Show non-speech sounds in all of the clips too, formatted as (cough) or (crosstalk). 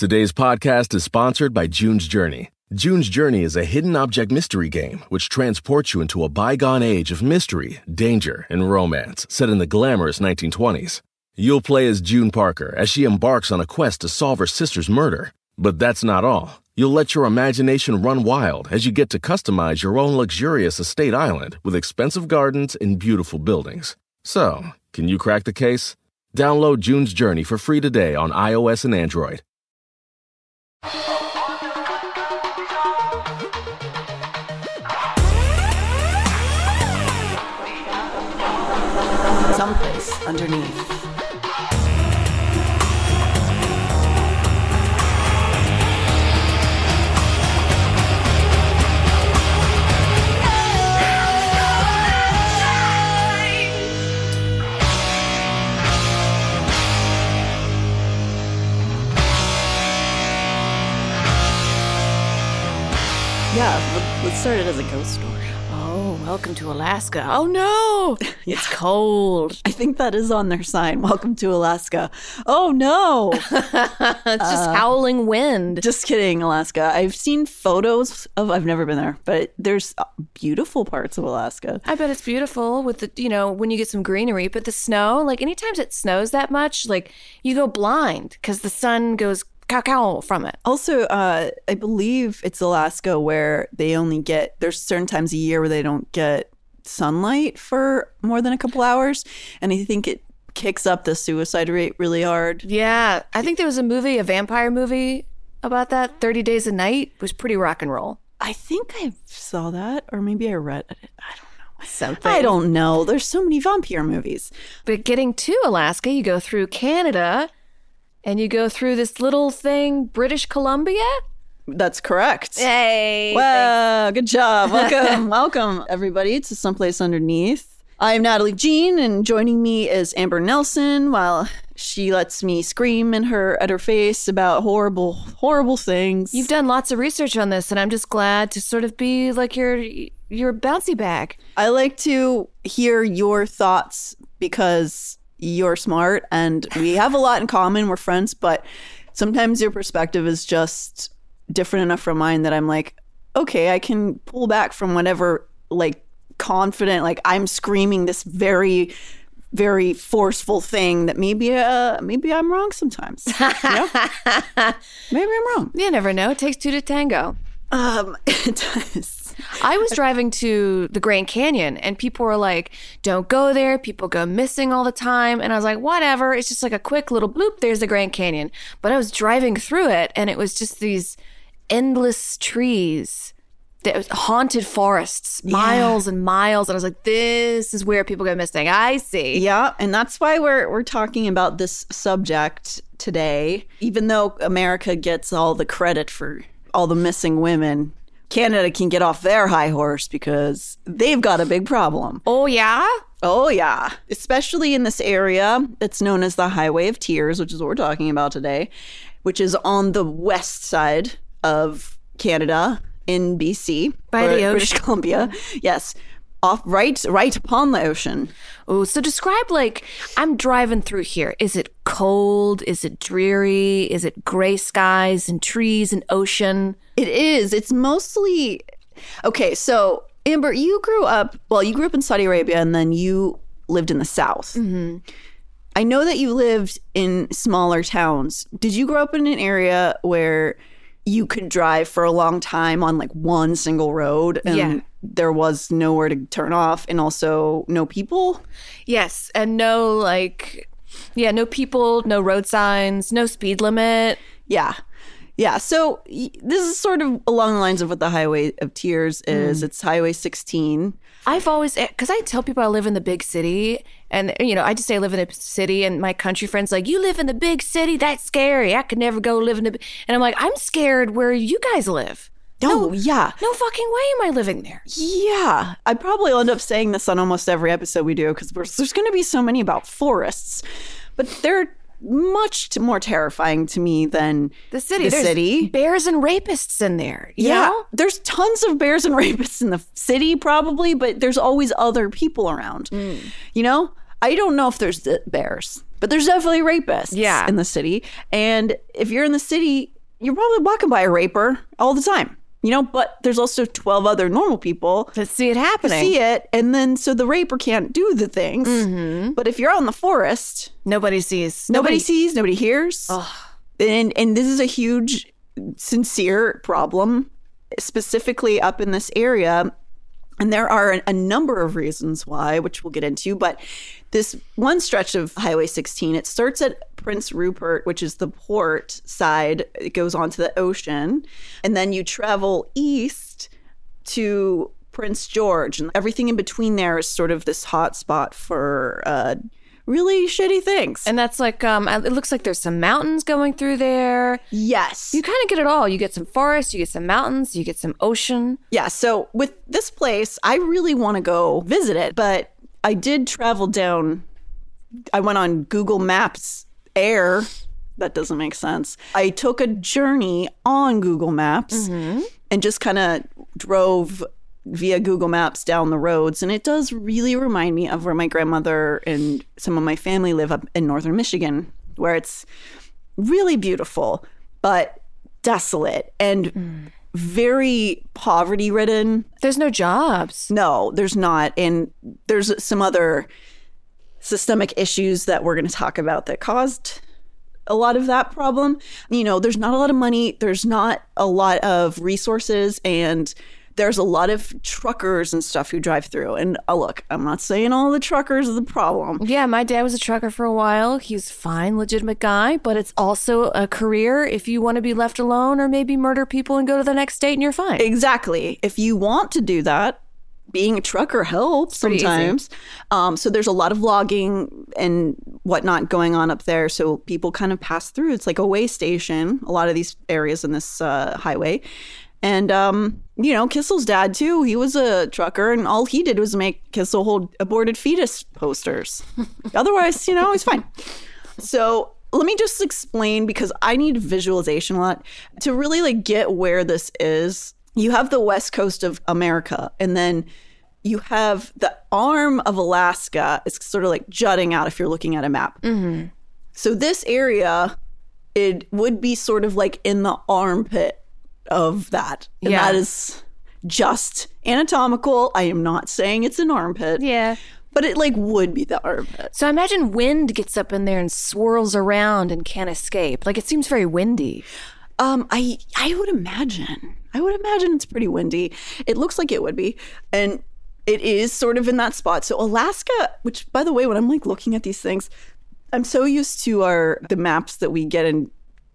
Today's podcast is sponsored by June's Journey. June's Journey is a hidden object mystery game which transports you into a bygone age of mystery, danger, and romance set in the glamorous 1920s. You'll play as June Parker as she embarks on a quest to solve her sister's murder. But that's not all. You'll let your imagination run wild as you get to customize your own luxurious estate island with expensive gardens and beautiful buildings. So, can you crack the case? Download June's Journey for free today on iOS and Android. Someplace underneath. Yeah, let- let's start it as a ghost story. Oh, welcome to Alaska. Oh no, (laughs) it's cold. I think that is on their sign. Welcome to Alaska. Oh no. (laughs) it's just howling wind. Just kidding, Alaska. I've seen photos of I've never been there, but there's uh, beautiful parts of Alaska. I bet it's beautiful with the, you know, when you get some greenery, but the snow, like anytime it snows that much, like you go blind because the sun goes cow cow from it. Also, uh, I believe it's Alaska where they only get there's certain times a year where they don't get sunlight for more than a couple hours, and I think it kicks up the suicide rate really hard. Yeah, I think there was a movie, a vampire movie about that. Thirty Days of Night was pretty rock and roll. I think I saw that, or maybe I read it. I don't know. Something. I don't know. There's so many vampire movies. But getting to Alaska, you go through Canada, and you go through this little thing, British Columbia. That's correct. Hey, Wow, good job. Welcome, (laughs) welcome, everybody, to Someplace Underneath. I'm Natalie Jean, and joining me is Amber Nelson while she lets me scream in her at her face about horrible, horrible things. You've done lots of research on this, and I'm just glad to sort of be like your your bouncy bag. I like to hear your thoughts because you're smart and we have a lot in common. We're friends, but sometimes your perspective is just different enough from mine that I'm like, okay, I can pull back from whatever like confident, like I'm screaming this very very forceful thing that maybe uh maybe I'm wrong sometimes. You know? (laughs) maybe I'm wrong. You never know. It takes two to tango. Um (laughs) it does. I was driving to the Grand Canyon and people were like, don't go there. People go missing all the time. And I was like, whatever. It's just like a quick little bloop. There's the Grand Canyon. But I was driving through it and it was just these endless trees. That was haunted forests, miles and miles. And I was like, this is where people go missing. I see. Yeah, and that's why we're we're talking about this subject today. Even though America gets all the credit for all the missing women, Canada can get off their high horse because they've got a big problem. Oh, yeah? Oh yeah, especially in this area that's known as the Highway of Tears, which is what we're talking about today, which is on the west side of Canada in BC By the British. Columbia. Yes, off right right upon the ocean. Oh, so describe like I'm driving through here. Is it cold? Is it dreary? Is it gray skies and trees and ocean? It is. It's mostly okay. So, Amber, you grew up. Well, you grew up in Saudi Arabia, and then you lived in the South. Mm-hmm. I know that you lived in smaller towns. Did you grow up in an area where you could drive for a long time on like one single road, and Yeah. There was nowhere to turn off, and also no people? Yes, and no like yeah, no people, no road signs, no speed limit. Yeah. Yeah. So this is sort of along the lines of what the Highway of Tears is. Mm. It's Highway 16. I've always, eh, because I tell people I live in the big city, and you know, I just say I live in a city, and my country friends like, you live in the big city, that's scary. I could never go live in the, and I'm like, I'm scared where you guys live. Oh, yeah. No fucking way am I living there. Yeah. I probably end up saying this on almost every episode we do because there's going to be so many about forests, but they're much more terrifying to me than The city, The there's city. bears and rapists in there. Yeah, know? there's tons of bears and (laughs) rapists in the city, probably, but there's always other people around. Mm. You know, I don't know if there's the bears, but there's definitely rapists Yeah. in the city. And if you're in the city, you're probably walking by a raper all the time. You know, but there's also 12 other normal people to see it happening. see it, and then so the raper can't do the things. Mm-hmm. But if you're out in the forest, Nobody sees. nobody, sees, nobody hears and and this is a huge sincere problem specifically up in this area and there are a number of reasons why which we'll get into but this one stretch of highway 16 it starts at prince rupert which is the port side it goes onto the ocean and then you travel east to prince george and everything in between there is sort of this hot spot for uh, really shitty things And that's like, um, it looks like there's some mountains going through there. yes You kind of get it all. You get some forest, you get some mountains, you get some ocean. Yeah, so with this place, I really want to go visit it, but I did travel down. I went on Google Maps Air. That doesn't make sense. I took a journey on Google Maps mm-hmm. and just kind of drove via Google Maps down the roads. And it does really remind me of where my grandmother and some of my family live up in northern Michigan, where it's really beautiful, but desolate and mm. very poverty ridden. There's no jobs. No, there's not. And there's some other systemic issues that we're going to talk about that caused a lot of that problem. You know, there's not a lot of money, there's not a lot of resources, and there's a lot of truckers and stuff who drive through. And uh, look, I'm not saying all the truckers are the problem. Yeah, my dad was a trucker for a while. He's fine, legitimate guy, but it's also a career if you want to be left alone or maybe murder people and go to the next state and you're fine. Exactly. If you want to do that, being a trucker helps sometimes. Um, so there's a lot of logging and whatnot going on up there. So people kind of pass through. It's like a way station. A lot of these areas in this uh, highway. And um, you know, Kissel's dad too. He was a trucker, and all he did was make Kissel hold aborted fetus posters. (laughs) Otherwise, you know, he's fine. So let me just explain because I need visualization a lot to really like get where this is. You have the west coast of America, and then you have the arm of Alaska. It's sort of like jutting out if you're looking at a map. So this area, it would be sort of like in the armpit of that, and Yeah. that is just anatomical. I am not saying it's an armpit, Yeah. but it like would be the armpit. So I imagine wind gets up in there and swirls around and can't escape. Like it seems very windy. Um, I I would imagine. I would imagine it's pretty windy. It looks like it would be, and it is sort of in that spot. So Alaska, which by the way, when I'm like looking at these things, I'm so used to our the maps that we get in,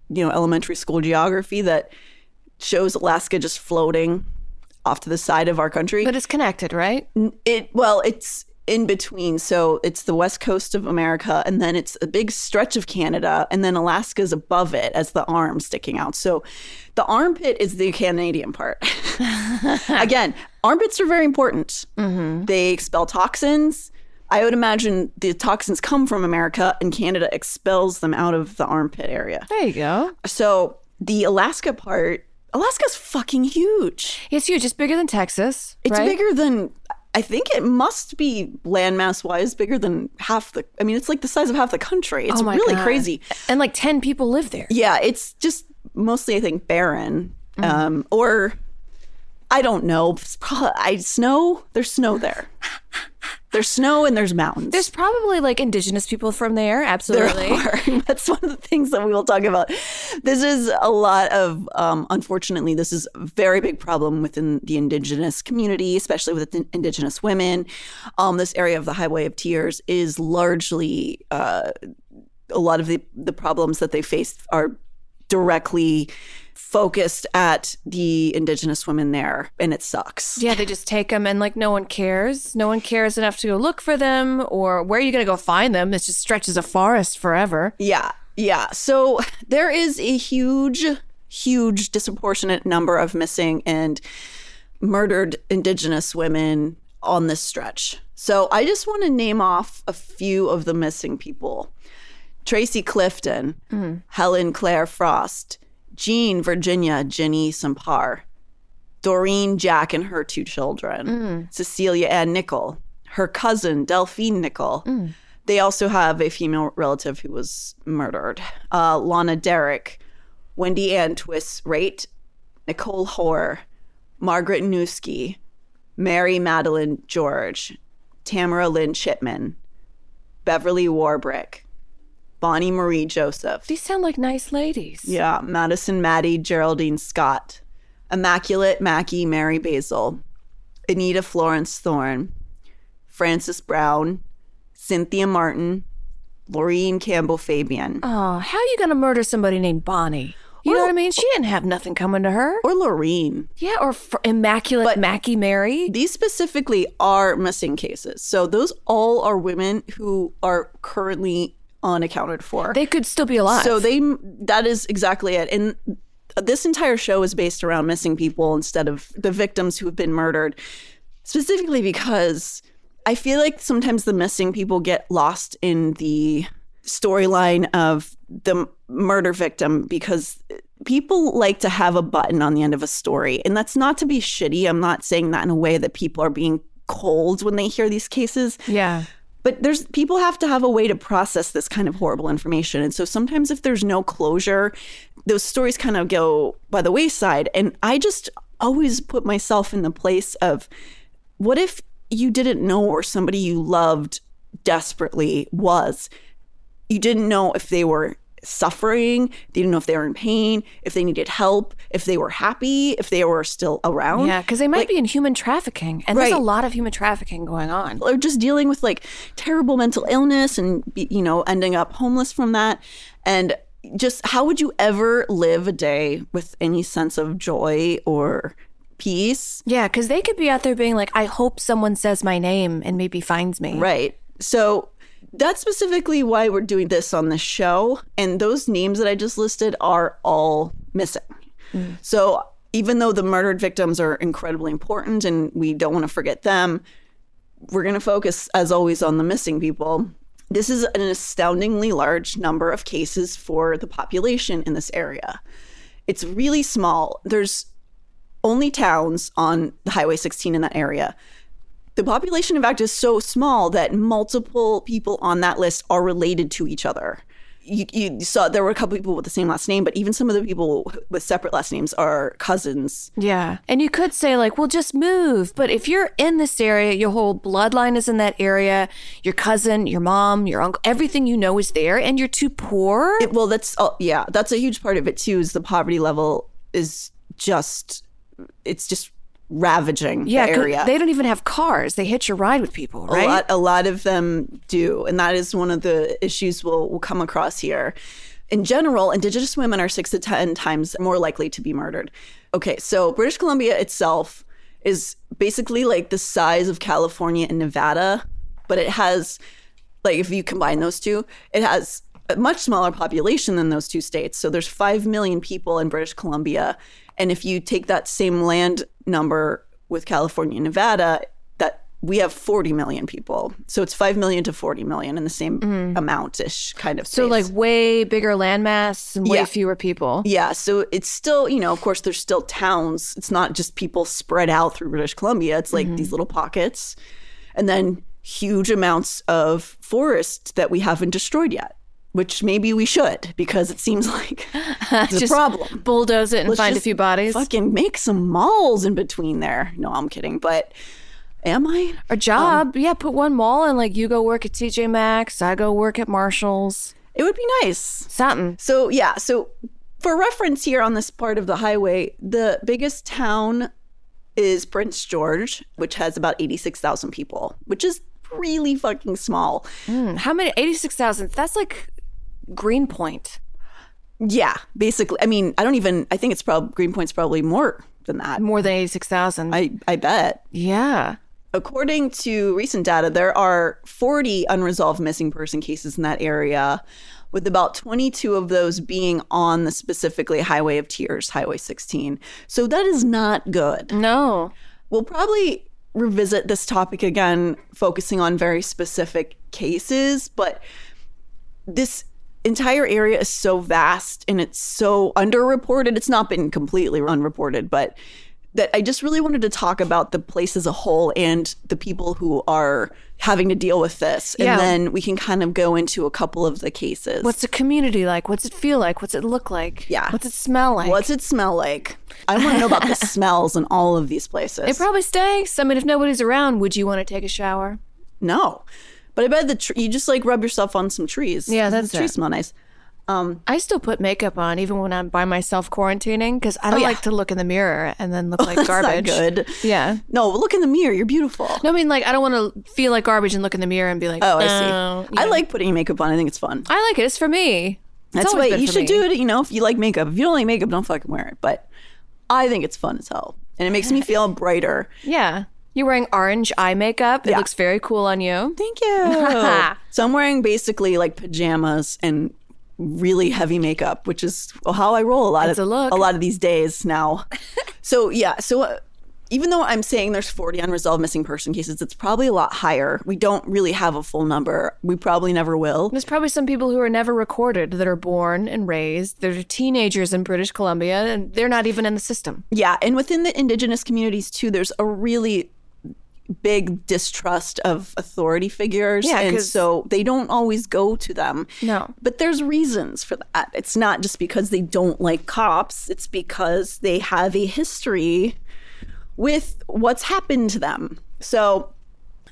you know, elementary school geography that shows Alaska just floating off to the side of our country. But it's connected, right? It well, it's in between. So it's the west coast of America, and then it's a big stretch of Canada, and then Alaska's above it as the arm sticking out. So the armpit is the Canadian part. (laughs) Again, armpits are very important. Mm-hmm. They expel toxins. I would imagine the toxins come from America, and Canada expels them out of the armpit area. There you go. So the Alaska part, Alaska's fucking huge. It's huge. It's bigger than Texas. It's right? bigger than I think it must be landmass wise bigger than half the I mean it's like the size of half the country. It's Oh my really God. crazy. And like 10 people live there. Yeah, it's just mostly I think barren. Mm. Um or I don't know. It's prob- I snow, there's snow there. There's snow and there's mountains. There's probably like indigenous people from there. there Absolutely. are. (laughs) That's one of the things that we will talk about. This is a lot of, um, unfortunately, this is a very big problem within the Indigenous community, especially with the Indigenous women. Um, this area of the Highway of Tears is largely uh, a lot of the, the problems that they face are directly focused at the indigenous women there, and it sucks. Yeah, they just take them and like no one cares. No one cares enough to go look for them or where are you going to go find them? This just stretches a forest forever. Yeah, yeah. So there is a huge, huge disproportionate number of missing and murdered indigenous women on this stretch. So I just want to name off a few of the missing people. Tracy Clifton, Helen Claire Frost, Jean Virginia Jenny Sampare, Doreen Jack and her two children, Cecilia Ann Nikal, her cousin Delphine Nikal. They also have a female relative who was murdered. Uh, Lana Derrick, Wendy Ann Twist Rate, Nicole Hoar, Margaret Newski, Mary Madeline George, Tamara Lynn Chipman, Beverly Warbrick, Bonnie Marie Joseph. These sound like nice ladies. Yeah, Madison Maddie Geraldine Scott, Immaculate Mackie Mary Basil, Anita Florence Thorne, Frances Brown, Cynthia Martin, Laureen Campbell Fabian, Oh, how are you going to murder somebody named Bonnie? You know what I mean? She didn't have nothing coming to her. or Laureen. Yeah, or immaculate But- Mackie Mary. These specifically are missing cases. So those all are women who are currently unaccounted for. They could still be alive. So they that is exactly it. And this entire show is based around missing people instead of the victims who have been murdered. Specifically because I feel like sometimes the missing people get lost in the storyline of the murder victim because people like to have a button on the end of a story. And that's not to be shitty. I'm not saying that in a way that people are being cold when they hear these cases yeah. But there's people have to have a way to process this kind of horrible information. And so sometimes if there's no closure those stories kind of go by the wayside. And i just always put myself in the place of what if you didn't know or somebody you loved desperately was? You didn't know if they were suffering they didn't know if they were in pain if they needed help if they were happy if they were still around Yeah, because they might Like- be in human trafficking. And there's a lot of human trafficking going on. or just dealing with like terrible mental illness and you know ending up homeless from that and just how would you ever live a day with any sense of joy or peace Yeah, because they could be out there being like, I hope someone says my name and maybe finds me. right so that's specifically why we're doing this on the show and those names that i just listed are all missing mm. so even though the murdered victims are incredibly important and we don't want to forget them we're going to focus, as always, on the missing people. This is an astoundingly large number of cases for the population in this area. It's really small. There's only towns on the Highway 16 in that area. The population, in fact, is so small that multiple people on that list are related to each other. You, you saw there were a couple people with the same last name, but even some of the people with separate last names are cousins. Yeah. And you could say, like, well, just move. But if you're in this area, your whole bloodline is in that area, your cousin, your mom, your uncle, everything you know is there, and you're too poor. It- well, that's oh, yeah, that's a huge part of it too. Is the poverty level is just it's just ravaging yeah. the area. They don't even have cars. They hitch a ride with people, right? A lot, a lot of them do, and that is one of the issues we'll, we'll come across here. In general, Indigenous women are six to ten times more likely to be murdered. Okay, so British Columbia itself is basically like the size of California and Nevada, but it has, like, if you combine those two, it has a much smaller population than those two states. So there's five million people in British Columbia, and if you take that same land number with California and Nevada, that we have 40 million people. So it's 5 million to 40 million in the same mm-hmm. amount ish kind of space. so, like, way bigger landmass and way Yeah. fewer people. yeah, so it's still, you know, of course, there's still towns. It's not just people spread out through British Columbia. It's like mm-hmm. these little pockets. And then huge amounts of forest that we haven't destroyed yet, which maybe we should because it seems (laughs) like it's a problem. Bulldoze it and Let's find a few bodies. Fucking make some malls in between there. No, I'm kidding. But am I? A job. yeah, put one mall and, like, you go work at TJ Maxx, I go work at Marshall's. It would be nice. Something. So yeah, so for reference here on this part of the highway, the biggest town is Prince George, which has about 86,000 people, which is really fucking small. Hmm, How many? 86,000. That's like Greenpoint. Yeah, basically. I mean, I don't even. I think it's probably Greenpoint's probably more than that. More than 86,000. I I bet. yeah. According to recent data, there are 40 unresolved missing person cases in that area, with about 22 of those being on the specifically Highway of Tears, Highway 16. So that is not good. No. We'll probably revisit this topic again, focusing on very specific cases, but this entire area is so vast and it's so underreported. It's not been completely unreported, but that I just really wanted to talk about the place as a whole and the people who are having to deal with this. And Yeah. then we can kind of go into a couple of the cases. What's the community like? What's it feel like? What's it look like? Yeah. What's it smell like? What's it smell like? I want to know about the (laughs) smells in all of these places. it probably stinks. I mean, if nobody's around, would you want to take a shower? no. But I bet the tr- you just like rub yourself on some trees. Yeah, that's the trees it. smell nice. Um, I still put makeup on even when I'm by myself quarantining because I don't Oh, yeah. like to look in the mirror and then look (laughs) like That's not garbage. good. Yeah. No, look in the mirror. You're beautiful. No, I mean, like, I don't want to feel like garbage and look in the mirror and be like, Oh, I "No," see. you I like putting makeup on. I think it's fun. I like it. It's for me. It's That's always why you should me. do it. You know, if you like makeup. If you don't like makeup, don't fucking wear it. But I think it's fun as hell, and it makes me (laughs) feel brighter. Yeah. You're wearing orange eye makeup. It Yeah. looks very cool on you. Thank (laughs) you. so I'm wearing basically like pajamas and really heavy makeup, which is how I roll a lot It's of a look. lot of these days now. (laughs) so yeah, so. Uh, even though I'm saying there's 40 unresolved missing person cases, it's probably a lot higher. We don't really have a full number. We probably never will. There's probably some people who are never recorded that are born and raised. They're teenagers in British Columbia and they're not even in the system. Yeah, and within the indigenous communities too, there's a really big distrust of authority figures. Yeah, and so they don't always go to them. No. But there's reasons for that. It's not just because they don't like cops, it's because they have a history with what's happened to them. So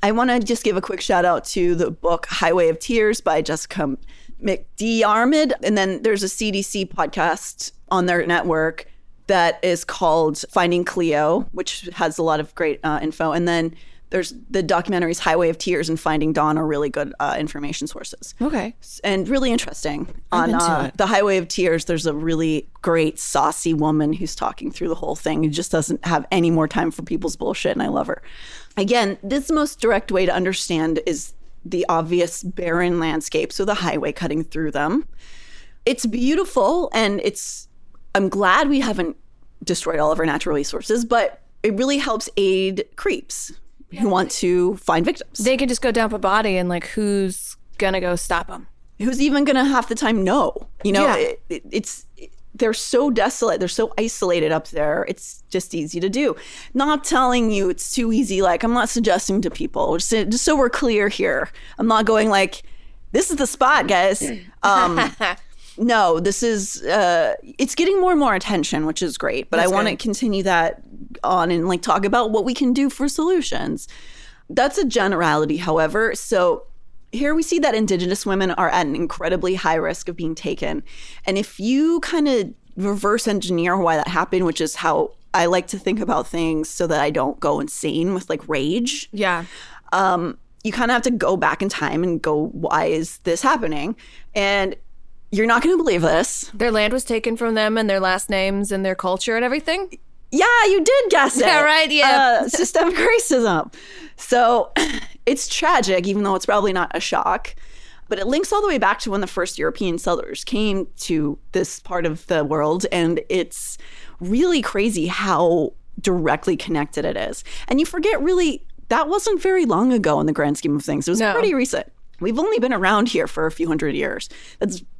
I want to just give a quick shout out to the book Highway of Tears by Jessica McDiarmid. And then there's a CBC podcast on their network that is called Finding Cleo, which has a lot of great uh, info. And then there's the documentaries Highway of Tears and Finding Dawn are really good uh, information sources Okay. and really interesting. On into uh, the Highway of Tears, there's a really great saucy woman who's talking through the whole thing. Who just doesn't have any more time for people's bullshit, and I love her. Again, this most direct way to understand is the obvious barren landscapes with a highway cutting through them. It's beautiful, and it's. I'm glad we haven't destroyed all of our natural resources, but it really helps aid creeps who want to find victims. They can just go dump a body and like who's gonna go stop them? who's even gonna half the time know you know Yeah. it, it- it's they're so desolate they're so isolated up there it's just easy to do not telling you it's too easy like i'm not suggesting to people just, just so we're clear here i'm not going like this is the spot guys (laughs) um no this is uh it's getting more and more attention which is great but i want to continue that on and like talk about what we can do for solutions that's a generality, however. So here we see that Indigenous women are at an incredibly high risk of being taken. And if you kind of reverse engineer why that happened, which is how I like to think about things so that I don't go insane with like rage, Yeah. Um, you kind of have to go back in time and go, why is this happening? And you're not going to believe this. Their land was taken from them and their last names and their culture and everything. Yeah, you did guess it. (laughs) Yeah, right, yeah. Uh, systemic (laughs) racism. So (clears throat) it's tragic, even though it's probably not a shock. But it links all the way back to when the first European settlers came to this part of the world. And it's really crazy how directly connected it is. And you forget really, that wasn't very long ago in the grand scheme of things. It was No. pretty recent. We've only been around here for a few hundred years. That's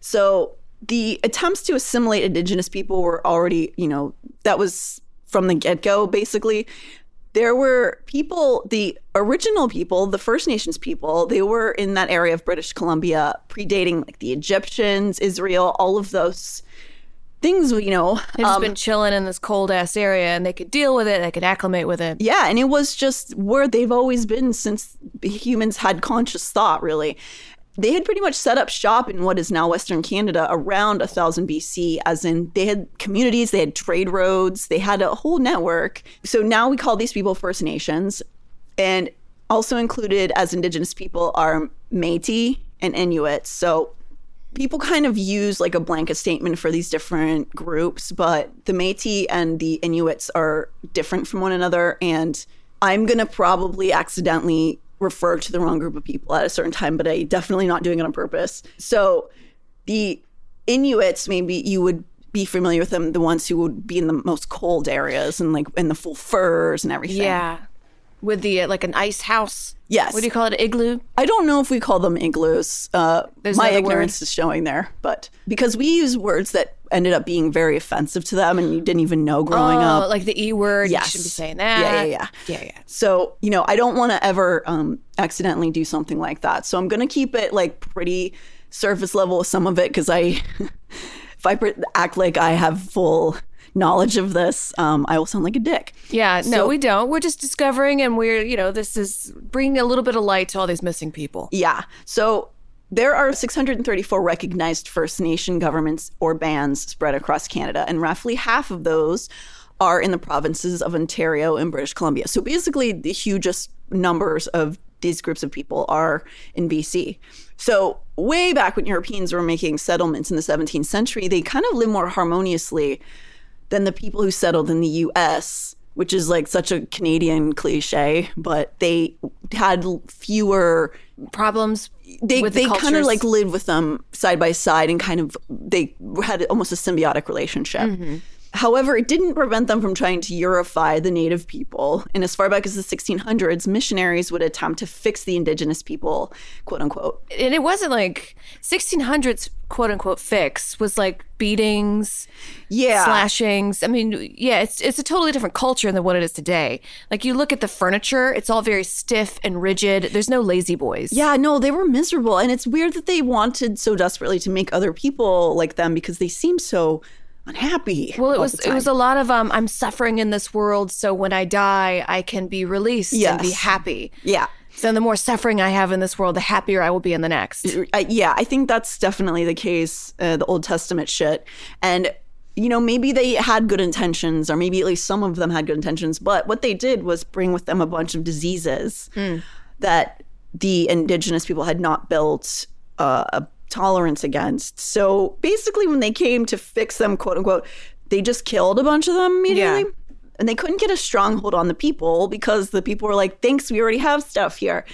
So the attempts to assimilate indigenous people were already, you know, that was from the get go, basically. There were people, the original people, the First Nations people, they were in that area of British Columbia, predating like the Egyptians, Israel, all of those things, you know. They've just um, been chilling in this cold ass area and they could deal with it, they could acclimate with it. Yeah, and it was just where they've always been since humans had conscious thought, really. They had pretty much set up shop in what is now Western Canada around 1000 BC, as in they had communities, they had trade roads, they had a whole network. So now we call these people First Nations. And also included as Indigenous people are Metis and Inuits. So people kind of use like a blanket statement for these different groups, but the Metis and the Inuits are different from one another. And I'm going to probably accidentally refer to the wrong group of people at a certain time, but I definitely not doing it on purpose. So the Inuits, maybe you would be familiar with them, the ones who would be in the most cold areas and like in the full furs and everything. Yeah. With the, uh, like an ice house. Yes. What do you call it? Igloo? I don't know if we call them igloos. Uh, my ignorance word. is showing there, but because we use words that ended up being very offensive to them, and you didn't even know growing oh, up. like the E word. Yes. You shouldn't be saying that. Yeah, yeah, yeah. Yeah, yeah. So you know, I don't want to ever um, accidentally do something like that. So I'm gonna keep it like pretty surface level with some of it because I, (laughs) if I act like I have full knowledge of this, um, I will sound like a dick. Yeah, no, we don't. We're just discovering, and we're, you know, this is bringing a little bit of light to all these missing people. Yeah. So there are 634 recognized First Nation governments or bands spread across Canada, and roughly half of those are in the provinces of Ontario and British Columbia. So basically, the hugest numbers of these groups of people are in BC. So, way back when Europeans were making settlements in the 17th century, they kind of lived more harmoniously than the people who settled in the US, which is like such a Canadian cliche, but they had fewer Problems. they with the they kind of like lived with them side by side and kind of they had almost a symbiotic relationship. Mm-hmm. However, it didn't prevent them from trying to Eurify the native people. And as far back as the 1600s, missionaries would attempt to fix the indigenous people, quote unquote. And it wasn't like 1600s quote unquote fix was like beatings, Yeah. slashings. I mean, yeah, it's it's a totally different culture than what it is today. Like you look at the furniture, it's all very stiff and rigid. There's no lazy boys. Yeah, no, they were miserable. And it's weird that they wanted so desperately to make other people like them because they seem so unhappy. Well, it was it was a lot of um I'm suffering in this world, so when I die, I can be released and be happy. Yeah. So the more suffering I have in this world, the happier I will be in the next. I, yeah, I think that's definitely the case, uh, the Old Testament shit. And, you know, maybe they had good intentions, or maybe at least some of them had good intentions, but what they did was bring with them a bunch of diseases that the indigenous people had not built uh, a tolerance against. So basically, when they came to fix them, quote unquote, they just killed a bunch of them immediately. Yeah. And they couldn't get a stronghold on the people because the people were like, thanks, we already have stuff here.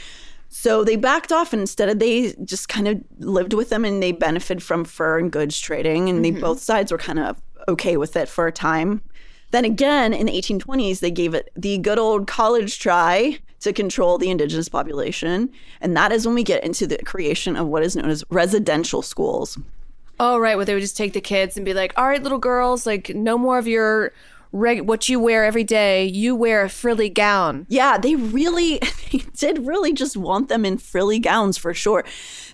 So they backed off and instead they just kind of lived with them and they benefited from fur and goods trading and they mm-hmm. both sides were kind of okay with it for a time. Then again in the 1820s they gave it the good old college try to control the indigenous population and that is when we get into the creation of what is known as residential schools. Oh, right. Where they would just take the kids and be like, all right, little girls, like, no more of your reg- what you wear every day. You wear a frilly gown. Yeah, they really (laughs) they did really just want them in frilly gowns for sure.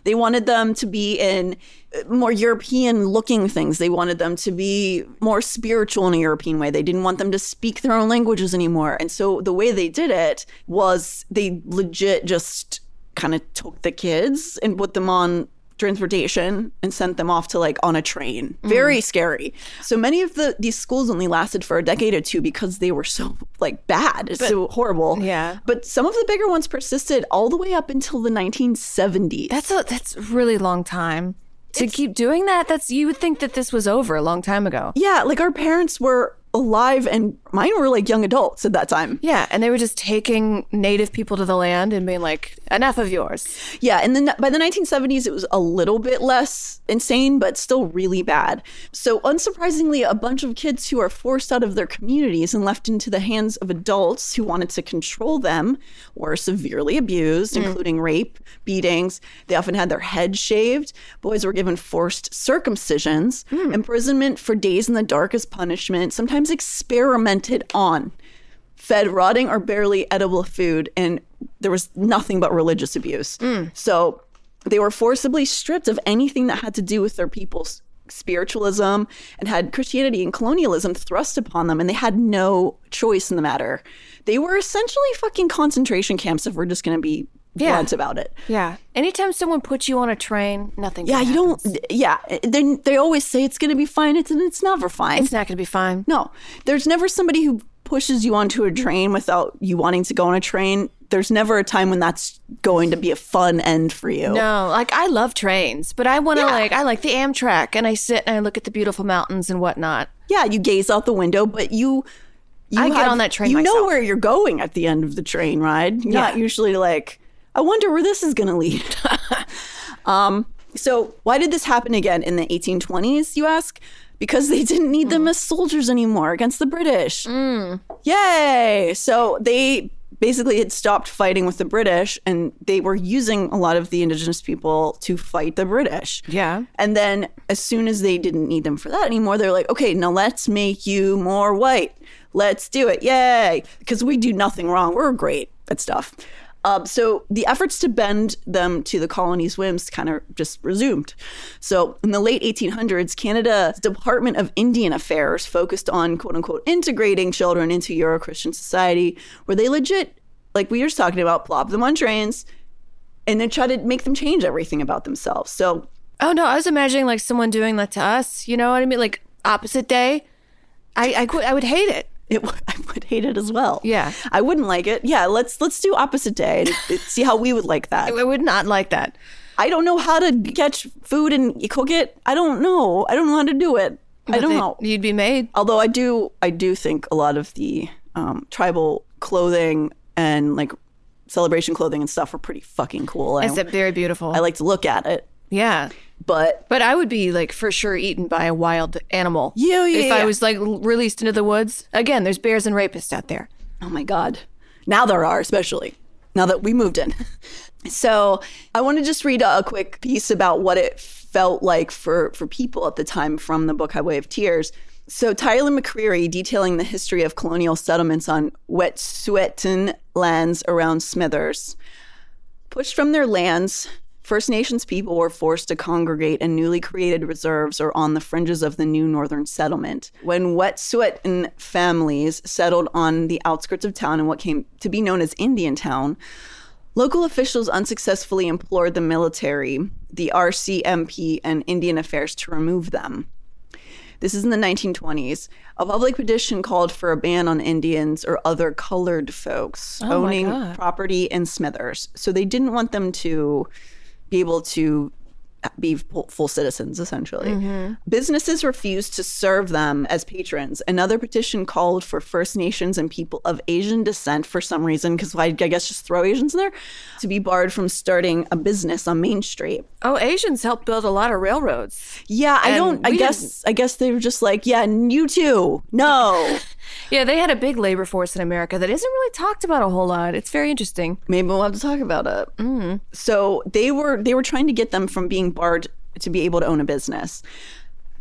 They wanted them to be in uh, more European looking things. They wanted them to be more spiritual in a European way. They didn't want them to speak their own languages anymore. And so the way they did it was they legit just kind of took the kids and put them on transportation and sent them off to like on a train. Very mm. scary. So many of the these schools only lasted for a decade or two because they were so like bad. It's so horrible. yeah. But some of the bigger ones persisted all the way up until the 1970s. That's a that's a really long time to keep doing that. That's you would think that this was over a long time ago. yeah, like our parents were alive and mine were like young adults at that time. Yeah, and they were just taking native people to the land and being like, enough of yours. Yeah, and then by the 1970s, it was a little bit less insane, but still really bad. So, unsurprisingly, a bunch of kids who are forced out of their communities and left into the hands of adults who wanted to control them were severely abused, mm. including rape, beatings. They often had their heads shaved. Boys were given forced circumcisions, mm. imprisonment for days in the dark as punishment, sometimes on fed rotting or barely edible food, and there was nothing but religious abuse. Mm. So they were forcibly stripped of anything that had to do with their people's spiritualism and had Christianity and colonialism thrust upon them, and they had no choice in the matter. They were essentially fucking concentration camps, if we're just going to be Yeah. blunt about it. Yeah. Anytime someone puts you on a train, nothing. Yeah, you happens. don't. Yeah, they they always say it's going to be fine. It's and it's never fine. It's not going to be fine. No, there's never somebody who pushes you onto a train without you wanting to go on a train. There's never a time when that's going to be a fun end for you. No, like I love trains, but I want to Yeah. like I like the Amtrak, and I sit and I look at the beautiful mountains and whatnot. Yeah, you gaze out the window, but you. you I get on that train You know where you're going at the end of the train ride. You're not Yeah. usually like, I wonder where this is going to lead. (laughs) um, so why did this happen again in the 1820s? You ask. Because they didn't need Mm. them as soldiers anymore against the British. Yay! So they basically had stopped fighting with the British and they were using a lot of the indigenous people to fight the British. Yeah. And then as soon as they didn't need them for that anymore, they're like, okay, now let's make you more white. Let's do it. Yay. Because we do nothing wrong. We're great at stuff. Um, so the efforts to bend them to the colony's whims kind of just resumed. So in the late 1800s, Canada's Department of Indian Affairs focused on quote unquote integrating children into Euro Christian society, where they legit, like we were just talking about, plop them on trains and then try to make them change everything about themselves. So Oh no, I was imagining like someone doing that to us. You know what I mean? Like opposite day. I I, I would hate it. (laughs) it I would hate it as well. Yeah. I wouldn't like it. Yeah, let's let's do opposite day and (laughs) see how we would like that. I would not like that. I don't know how to catch food and cook it. I don't know. I don't know how to do it. I don't they- know. You'd be made. Although I do, I do think a lot of the um, tribal clothing and like celebration clothing and stuff are pretty fucking cool. I, It's very beautiful. I like to look at it, yeah. But But I would be like for sure eaten by a wild animal. Yeah, yeah, If I was like released into the woods. Again, there's bears and rapists out there. Oh my God. Now there are, especially now that we moved in. (laughs) So I want to just read a, a quick piece about what it felt like for, for people at the time from the book Highway of Tears. So Tyler McCreary detailing the history of colonial settlements on Wet'suwet'en lands around Smithers. Pushed from their lands, First Nations people were forced to congregate in newly created reserves or on the fringes of the new northern settlement. When Wet'suwet'en families settled on the outskirts of town in what came to be known as Indian Town, local officials unsuccessfully implored the military, the RCMP, and Indian Affairs to remove them. This is in the 1920s. A public petition called for a ban on Indians or other colored folks Oh owning property in Smithers. So they didn't want them to be able to be full, full citizens, essentially. Mm-hmm. Businesses refused to serve them as patrons. Another petition called for First Nations and people of Asian descent for some reason, because I, I guess just throw Asians in there, to be barred from starting a business on Main Street. Oh, Asians helped build a lot of railroads. Yeah, I don't. I guess. I guess they were just like, yeah, you too. No, (laughs) Yeah, they had a big labor force in America that isn't really talked about a whole lot. It's very interesting. maybe we'll have to talk about it. So they were they were trying to get them from being barred to be able to own a business.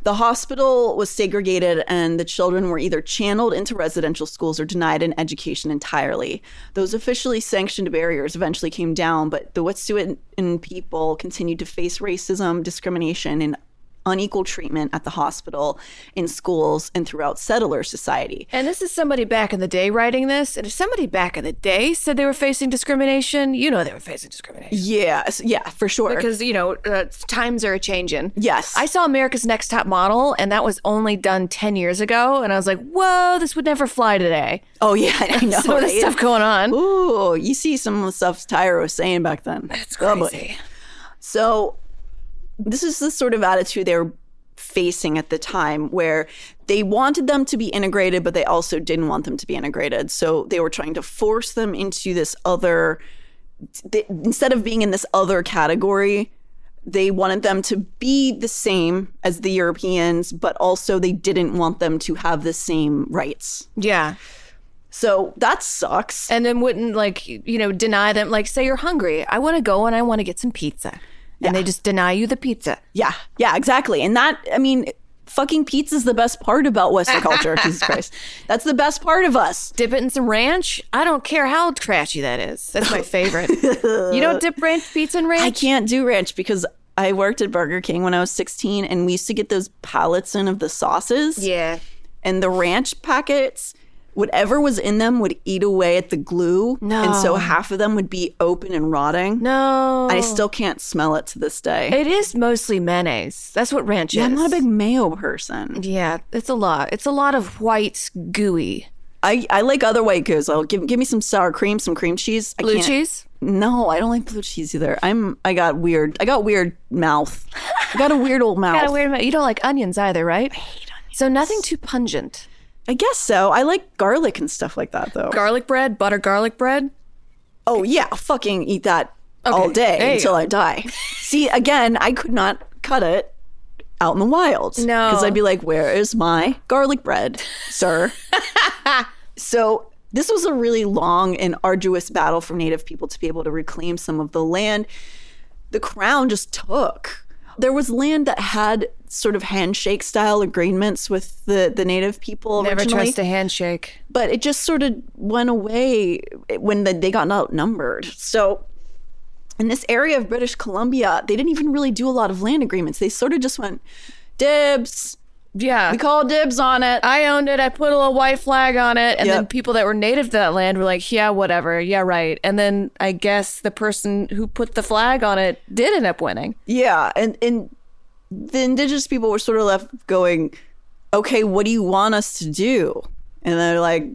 The hospital was segregated, and the children were either channeled into residential schools or denied an education entirely. Those officially sanctioned barriers eventually came down, but the Wet'suwet'en people continued to face racism, discrimination, and unequal treatment at the hospital, in schools, and throughout settler society. And this is somebody back in the day writing this. And if somebody back in the day said they were facing discrimination, you know they were facing discrimination. Yeah, yeah, for sure. Because, you know, uh, times are a changing. yes, I saw America's Next Top Model, and that was only done 10 years ago. And I was like, whoa, this would never fly today. Oh yeah, I (laughs) know. Some of the stuff going on. Ooh, you see some of the stuff Tyra was saying back then. It's Oh, crazy. So this is the sort of attitude they were facing at the time where they wanted them to be integrated, but they also didn't want them to be integrated. So they were trying to force them into this other, they, instead of being in this other category, they wanted them to be the same as the Europeans, but also they didn't want them to have the same rights. Yeah. So that sucks. And then wouldn't like, you know, deny them, like, say you're hungry. I want to go and I want to get some pizza. And they just deny you the pizza. Yeah, yeah, exactly. And that, I mean, fucking pizza's the best part about Western (laughs) culture. Jesus Christ. That's the best part of us. Dip it in some ranch. I don't care how trashy that is. That's my favorite. (laughs) you don't dip ranch pizza in ranch? I can't do ranch because I worked at Burger King when I was 16 and we used to get those pallets in of the sauces. Yeah. And the ranch packets, whatever was in them would eat away at the glue. And so half of them would be open and rotting. No. I still can't smell it to this day. It is mostly mayonnaise. That's what ranch yeah, is. I'm not a big mayo person. Yeah, it's a lot. It's a lot of white gooey. I, I like other white goods. I'll give give me some sour cream, some cream cheese. I Blue cheese? No, I don't like blue cheese either. I'm I got weird. I got weird mouth. I got a weird old mouth. (laughs) Got a weird. You don't like onions either, right? I hate onions. So nothing too pungent. I guess so. I like garlic and stuff like that though. Garlic bread, butter garlic bread. oh yeah, I'll fucking eat that all day until go. I die. (laughs) See, again, I could not cut it out in the wild. No. Because I'd be like, where is my garlic bread, sir? (laughs) so this was a really long and arduous battle for Native people to be able to reclaim some of the land the crown just took. There was land that had sort of handshake style agreements with the, the native people Never originally, trust a handshake. but it just sort of went away when the, they got outnumbered. So in this area of British Columbia, they didn't even really do a lot of land agreements. They sort of just went dibs. Yeah. We call dibs on it. I owned it. I put a little white flag on it. And then people that were native to that land were like, yeah, whatever. Yeah, right. And then I guess the person who put the flag on it did end up winning. Yeah, and and the indigenous people were sort of left going, "Okay, what do you want us to do?" And they're like,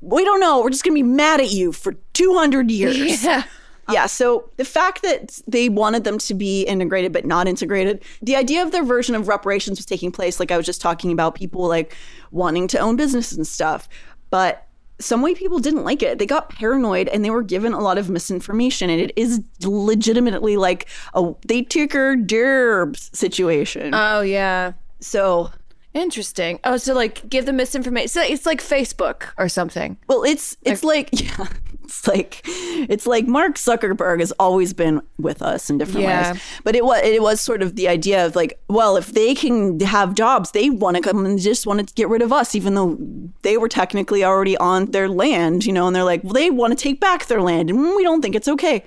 "We don't know. We're just gonna be mad at you for two hundred years." (laughs) Yeah. Yeah, so the fact that they wanted them to be integrated but not integrated, the idea of their version of reparations was taking place, like I was just talking about people like wanting to own businesses and stuff. But some white people didn't like it. They got paranoid and they were given a lot of misinformation. And it is legitimately like a they took her derbs situation. Oh, yeah. so Interesting. Oh, so like give them misinformation. So it's like Facebook or something. Well, it's it's like, (laughs) yeah, it's (laughs) like it's like Mark Zuckerberg has always been with us in different Yeah. ways. But it was it was sort of the idea of like, well, if they can have jobs, they want to come and just want to get rid of us, even though they were technically already on their land, you know. And they're like, well, they want to take back their land, and we don't think it's okay.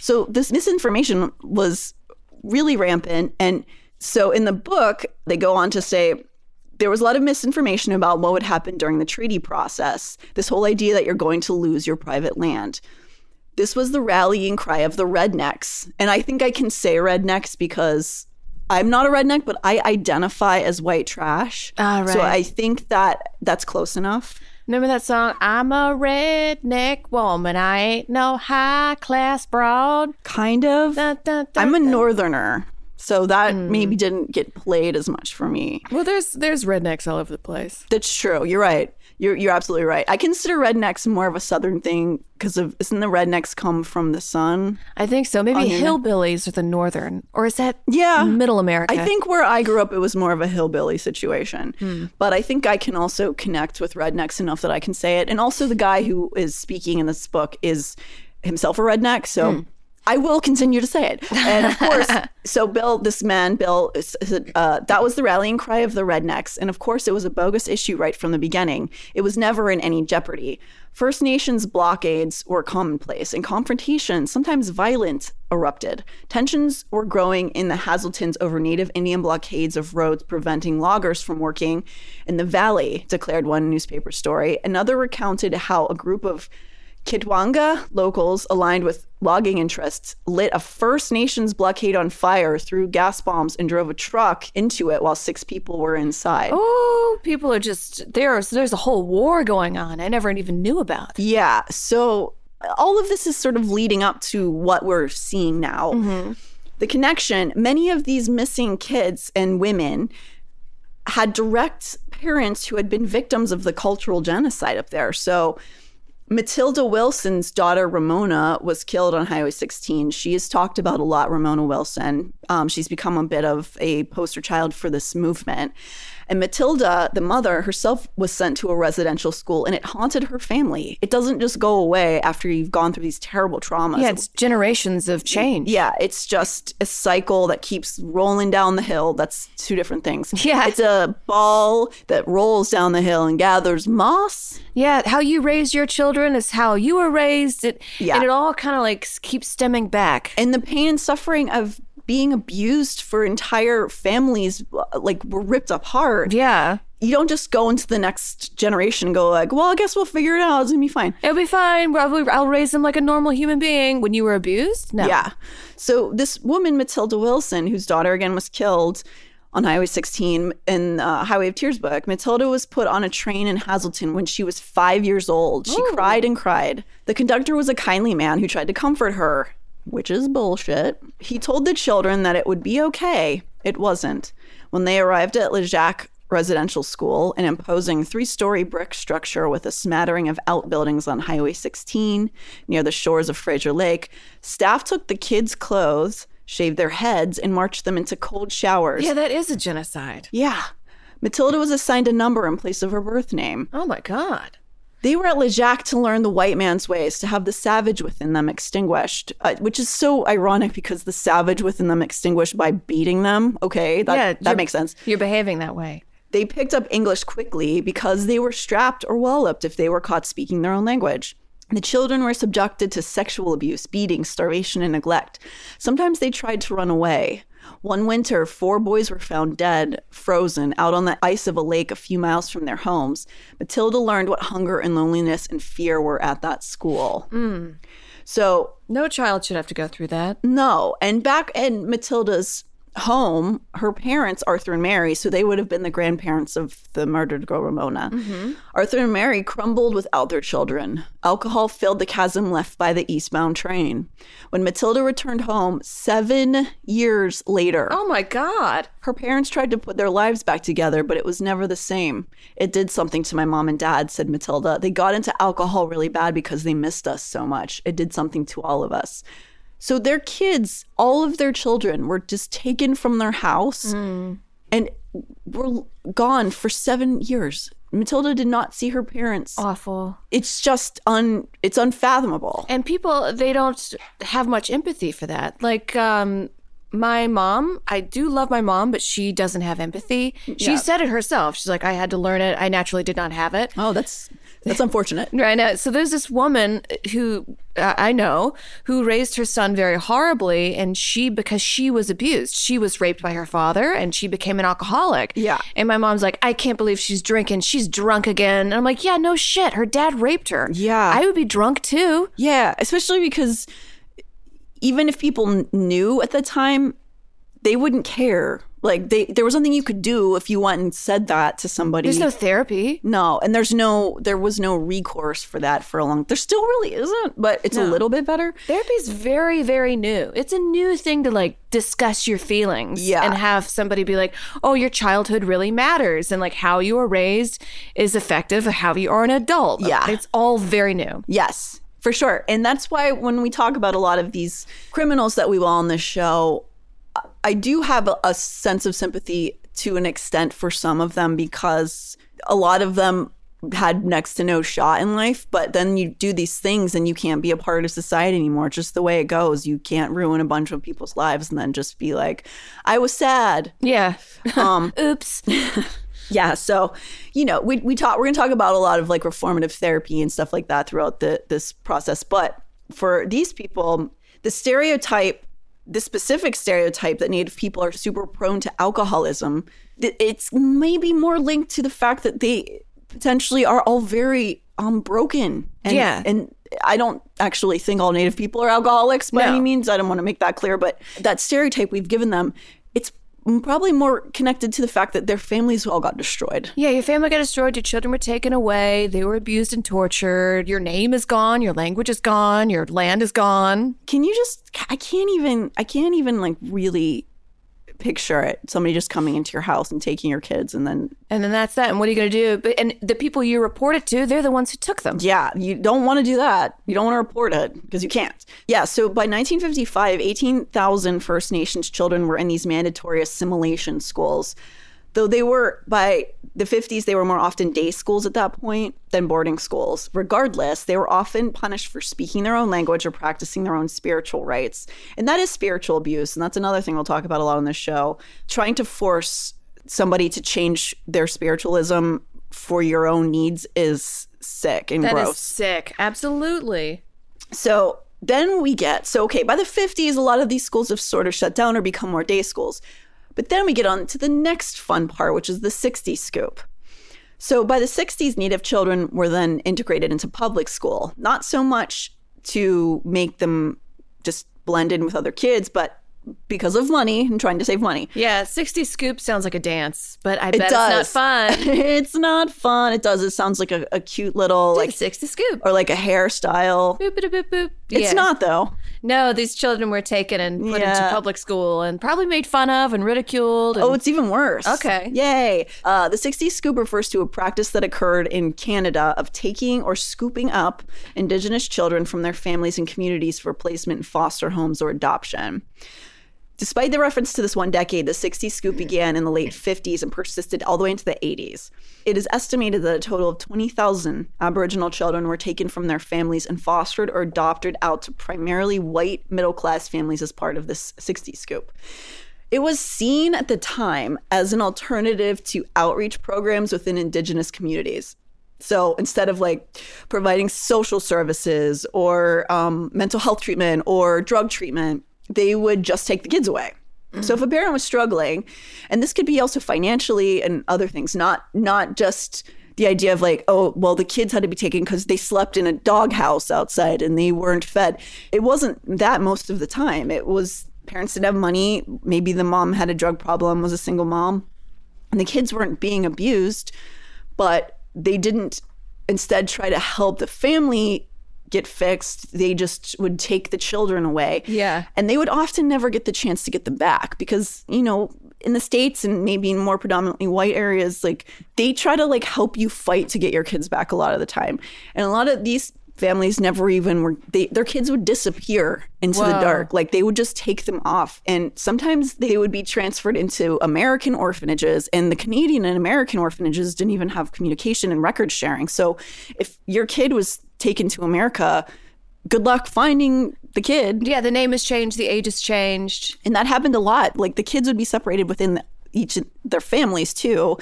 So this misinformation was really rampant, and so in the book they go on to say there was a lot of misinformation about what would happen during the treaty process. This whole idea that you're going to lose your private land. This was the rallying cry of the rednecks. And I think I can say rednecks because I'm not a redneck, but I identify as white trash. Ah, right. So. I think that that's close enough. Remember that song? I'm a redneck woman. I ain't no high class broad. Kind of. Dun, dun, dun, I'm a northerner. So that maybe hmm. didn't get played as much for me. Well, there's there's rednecks all over the place. That's true. You're right. You're you're absolutely right. I consider rednecks more of a southern thing because of isn't the rednecks come from the sun? I think so. Maybe neck. hillbillies are the northern, or is that Yeah. middle America? I think where I grew up, it was more of a hillbilly situation. Hmm. But I think I can also connect with rednecks enough that I can say it. And also, the guy who is speaking in this book is himself a redneck. So. Hmm. I will continue to say it. And of course, (laughs) so Bill, this man, Bill, uh, that was the rallying cry of the rednecks. And of course, it was a bogus issue right from the beginning. It was never in any jeopardy. First Nations blockades were commonplace, and confrontation, sometimes violent, erupted. Tensions were growing in the Hazeltons over Native Indian blockades of roads preventing loggers from working in the valley, declared one newspaper story. Another recounted how a group of Kitwanga locals aligned with logging interests lit a First Nations blockade on fire, threw gas bombs, and drove a truck into it while six people were inside. Oh, people are just there's there's a whole war going on. I never even knew about. Yeah. So all of this is sort of leading up to what we're seeing now. Mm-hmm. the connection many of these missing kids and women had direct parents who had been victims of the cultural genocide up there. So Matilda Wilson's daughter Ramona was killed on Highway 16. She is talked about a lot, Ramona Wilson. Um, she's become a bit of a poster child for this movement. And Matilda, the mother herself, was sent to a residential school and it haunted her family. It doesn't just go away after you've gone through these terrible traumas. Yeah, it's generations of change. Yeah, it's just a cycle that keeps rolling down the hill. That's two different things. Yeah. It's a ball that rolls down the hill and gathers moss. Yeah, how you raise your children is how you were raised. It, Yeah. And it all kind of like keeps stemming back. And the pain and suffering of being abused for entire families, uh, like, were ripped apart. Yeah. You don't just go into the next generation and go, like, well, I guess we'll figure it out. It's to be fine. It'll be fine. I'll, I'll raise them like a normal human being. When you were abused? No. Yeah. So this woman, Matilda Wilson, whose daughter again was killed on Highway 16 in uh, Highway of Tears book, Matilda was put on a train in Hazelton when she was five years old. She cried and cried. The conductor was a kindly man who tried to comfort her, which is bullshit. He told the children that it would be okay. It wasn't. When they arrived at Lejac Residential School, an imposing three story brick structure with a smattering of outbuildings on Highway 16 near the shores of Fraser Lake, staff took the kids' clothes, shaved their heads, and marched them into cold showers. Yeah, that is a genocide. Yeah. Matilda was assigned a number in place of her birth name. Oh my God. They were at Lejac to learn the white man's ways, to have the savage within them extinguished, uh, which is so ironic because the savage within them extinguished by beating them. Okay, that, yeah, that makes sense. You're behaving that way. They picked up English quickly because they were strapped or walloped if they were caught speaking their own language. The children were subjected to sexual abuse, beating, starvation, and neglect. Sometimes they tried to run away. One winter, four boys were found dead, frozen, out on the ice of a lake a few miles from their homes. Matilda learned what hunger and loneliness and fear were at that school. Mm. So No child should have to go through that. no. And back in Matilda's home, her parents, Arthur and Mary, so they would have been the grandparents of the murdered girl Ramona. Mm-hmm. Arthur and Mary crumbled without their children. Alcohol filled the chasm left by the eastbound train. When Matilda returned home seven years later, Oh my God. her parents tried to put their lives back together, but it was never the same. It did something to my mom and dad, said Matilda. They got into alcohol really bad because they missed us so much. It did something to all of us. So their kids, all of their children, were just taken from their house and were gone for seven years. Matilda did not see her parents. Awful. It's just un it's unfathomable. And people, they don't have much empathy for that. Like, um, my mom, I do love my mom, but she doesn't have empathy. She said it herself. She's like, I had to learn it. I naturally did not have it. Oh, that's that's unfortunate. (laughs) Right now, so there's this woman who uh, I know who raised her son very horribly, and she because she was abused, she was raped by her father, and she became an alcoholic. Yeah. and my mom's like, I can't believe she's drinking. She's drunk again. And I'm like, Yeah, no shit. Her dad raped her. Yeah. I would be drunk too. Yeah, especially because even if people knew at the time, they wouldn't care. Like they, there was nothing you could do if you went and said that to somebody. There's no therapy. no, and there's no, there was no recourse for that for a long. There still really isn't, but it's a little bit better. Therapy's very, very new. It's a new thing to like discuss your feelings Yeah. and have somebody be like, oh, your childhood really matters. And like how you were raised is effective of how you are an adult. Yeah. It's all very new. Yes, for sure. And that's why when we talk about a lot of these criminals that we will on this show, I- do have a, a sense of sympathy to an extent for some of them because a lot of them had next to no shot in life, but then you do these things and you can't be a part of society anymore. Just the way it goes. You can't ruin a bunch of people's lives and then just be like, I was sad. Yeah. Um, (laughs) Oops. (laughs) yeah, so you know, we we talk we're gonna talk about a lot of like reformative therapy and stuff like that throughout the this process. But for these people, the stereotype, the specific stereotype that Native people are super prone to alcoholism, it's maybe more linked to the fact that they potentially are all very um broken. And, Yeah. and I don't actually think all Native people are alcoholics by No. any means. I don't want to make that clear, but that stereotype we've given them, probably more connected to the fact that their families all got destroyed. Yeah, your family got destroyed, your children were taken away, they were abused and tortured, your name is gone, your language is gone, your land is gone. Can you just I can't even I can't even like really picture it somebody just coming into your house and taking your kids and then And then that's that. And what are you going to do? But and the people you report it to, they're the ones who took them. yeah you don't want to do that you don't want to report it because you can't yeah so by 1955 18,000 first nations children were in these mandatory assimilation schools though they were by the 50s they were more often day schools at that point than boarding schools. Regardless they were often punished for speaking their own language or practicing their own spiritual rights and that is spiritual abuse and that's another thing we'll talk about a lot on this show. Trying to force somebody to change their spiritualism for your own needs is sick and That is gross. sick. Absolutely. so then we get so okay by the 50s a lot of these schools have sort of shut down or become more day schools but then we get on to the next fun part which is the 60s scoop so by the 60s native children were then integrated into public school not so much to make them just blend in with other kids but because of money and trying to save money Yeah, 60 scoop sounds like a dance, but I bet it's not fun. (laughs) it's not fun it does it sounds like a, a cute little like like 60 scoop. or like a hairstyle Boop, boop, boop, boop. it's Yeah. not though No, these children were taken and put into public school and probably made fun of and ridiculed. And, Oh, it's even worse. Okay. Yay. Uh, the 60s scoop refers to a practice that occurred in Canada of taking or scooping up Indigenous children from their families and communities for placement in foster homes or adoption. Despite the reference to this one decade, the 60s scoop began in the late 50s and persisted all the way into the 80s. It is estimated that a total of 20,000 Aboriginal children were taken from their families and fostered or adopted out to primarily white middle class families as part of this 60s scoop. It was seen at the time as an alternative to outreach programs within Indigenous communities. So instead of like providing social services or um, mental health treatment or drug treatment, they would just take the kids away. So if a parent was struggling, and this could be also financially and other things, not not just the idea of like, oh, well, the kids had to be taken because they slept in a doghouse outside and they weren't fed. It wasn't that most of the time. It was parents didn't have money. Maybe the mom had a drug problem, was a single mom, and the kids weren't being abused, but they didn't instead try to help the family get fixed. They just would take the children away. Yeah. And they would often never get the chance to get them back because, you know, in the States and maybe in more predominantly white areas, like they try to like help you fight to get your kids back a lot of the time. And a lot of these families never even were they their kids would disappear into the dark. Like they would just take them off. And sometimes they would be transferred into american orphanages and the canadian and american orphanages didn't even have communication and record sharing. So if your kid was taken to america good luck finding the kid. Yeah, the name has changed, the age has changed. and that happened a lot. Like the kids would be separated within the, each of their families too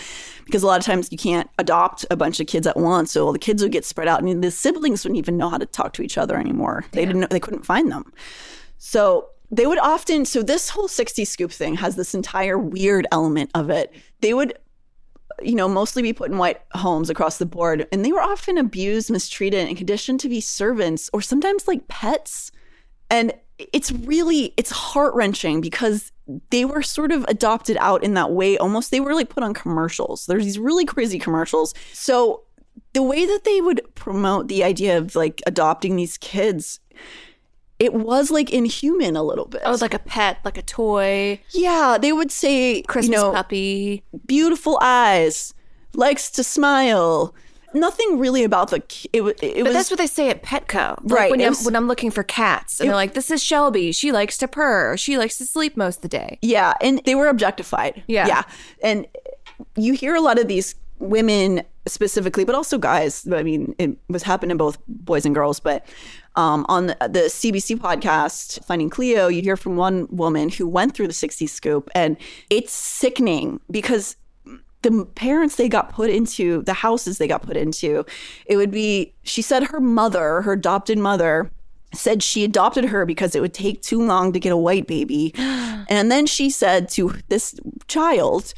because a lot of times you can't adopt a bunch of kids at once. So the kids would get spread out and the siblings wouldn't even know how to talk to each other anymore. They didn't know they couldn't find them. So they would often so this whole 60 scoop thing has this entire weird element of it. They would you know mostly be put in white homes across the board and they were often abused mistreated and conditioned to be servants or sometimes like pets. And it's really it's heart-wrenching because they were sort of adopted out in that way. Almost they were like put on commercials. There's these really crazy commercials. So the way that they would promote the idea of like adopting these kids it was like inhuman a little bit. Oh, like a pet, like a toy, yeah they would say Christmas you know puppy. beautiful eyes likes to smile nothing really about the it, it But was that's what they say at Petco. Like Right, When, it I'm, when I'm looking for cats, and they're like, this is Shelby. She likes to purr. She likes to sleep most of the day. Yeah, and they were objectified. Yeah. Yeah. And you hear a lot of these women specifically, but also guys. I mean, it was happening both boys and girls, but um, on the, the CBC podcast, Finding Cleo, you hear from one woman who went through the 60s scoop, and it's sickening because the parents they got put into, the houses they got put into, it would be, she said her mother, her adopted mother, said she adopted her because it would take too long to get a white baby. (gasps) and then she said to this child,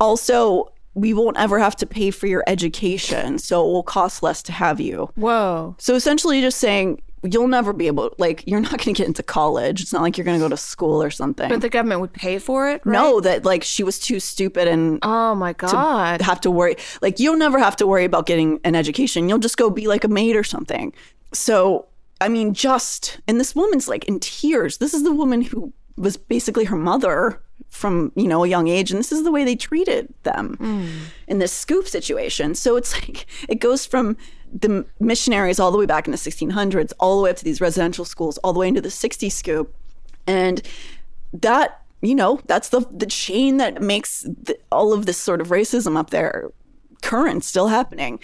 also, we won't ever have to pay for your education, so it will cost less to have you. Whoa. So essentially, just saying, you'll never be able like you're not going to get into college. It's not like you're going to go to school or something. But the government would pay for it. Right? No, that like she was too stupid and Oh my god. have to worry. Like you'll never have to worry about getting an education. You'll just go be like a maid or something. So I mean, just and this woman's like in tears. This is the woman who was basically her mother from you know a young age, and this is the way they treated them mm. in this scoop situation. So it's (laughs) like it goes from the missionaries all the way back in the 1600s, all the way up to these residential schools, all the way into the 60s scoop, and that you know that's the the chain that makes the, all of this sort of racism up there current still happening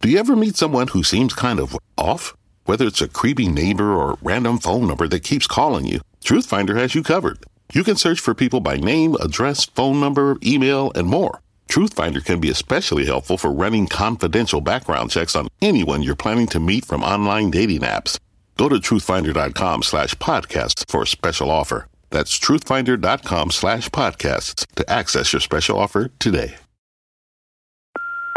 Do you ever meet someone who seems kind of off? Whether it's a creepy neighbor or random phone number that keeps calling you, Truthfinder has you covered. You can search for people by name, address, phone number, email, and more. Truthfinder can be especially helpful for running confidential background checks on anyone you're planning to meet from online dating apps. Go to truthfinder.com slash podcasts for a special offer. That's truthfinder.com slash podcasts to access your special offer today.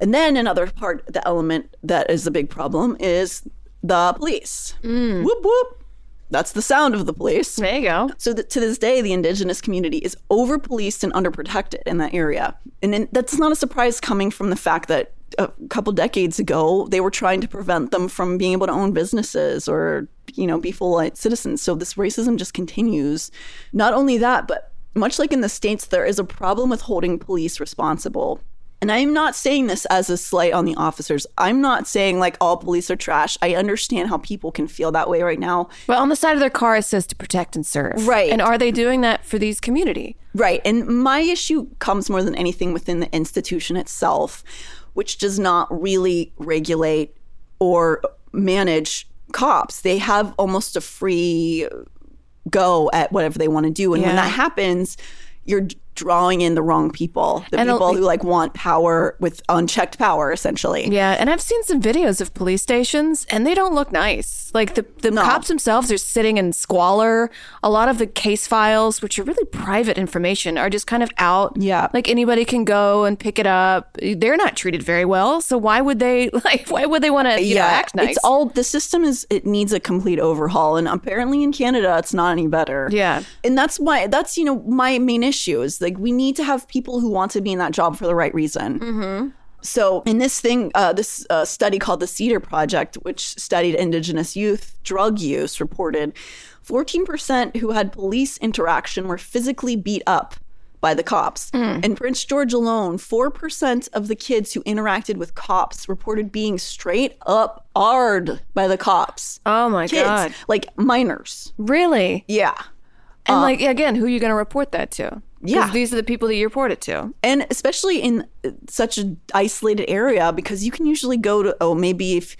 And then another part, the element that is a big problem is the police. Mm. Whoop whoop. That's the sound of the police. there you go. So that to this day, the indigenous community is over policed and underprotected in that area. And then that's not a surprise coming from the fact that a couple decades ago, they were trying to prevent them from being able to own businesses or, you know, be full citizens. So this racism just continues. Not only that, but much like in the States, there is a problem with holding police responsible. And I'm not saying this as a slight on the officers. I'm not saying like all police are trash. I understand how people can feel that way right now. But on the side of their car, it says to protect and serve. Right. And are they doing that for these community? Right. And my issue comes more than anything within the institution itself, which does not really regulate or manage cops. They have almost a free go at whatever they want to do. And when that happens, you're drawing in the wrong people, the And people who like want power with unchecked power, essentially. Yeah, and I've seen some videos of police stations, and they don't look nice. Like the the No. cops themselves are sitting in squalor. A lot of the case files, which are really private information, are just kind of out. Yeah. like anybody can go and pick it up. They're not treated very well, so why would they (laughs) like? Why would they want to yeah. know, act nice? It's all the system is it needs a complete overhaul, and apparently in Canada it's not any better. Yeah. and that's why that's you know my main issue is like we need to have people who want to be in that job for the right reason. Mm-hmm. So in this thing, uh, this uh, study called the Cedar Project, which studied Indigenous youth drug use, reported 14% who had police interaction were physically beat up by the cops. In Prince George alone, 4% of the kids who interacted with cops reported being straight up hard by the cops. oh my Kids, god, like minors. really? Yeah. And like again, who are you going to report that to? Yeah. these are the people that you report it to. and especially in such an isolated area because you can usually go to oh maybe if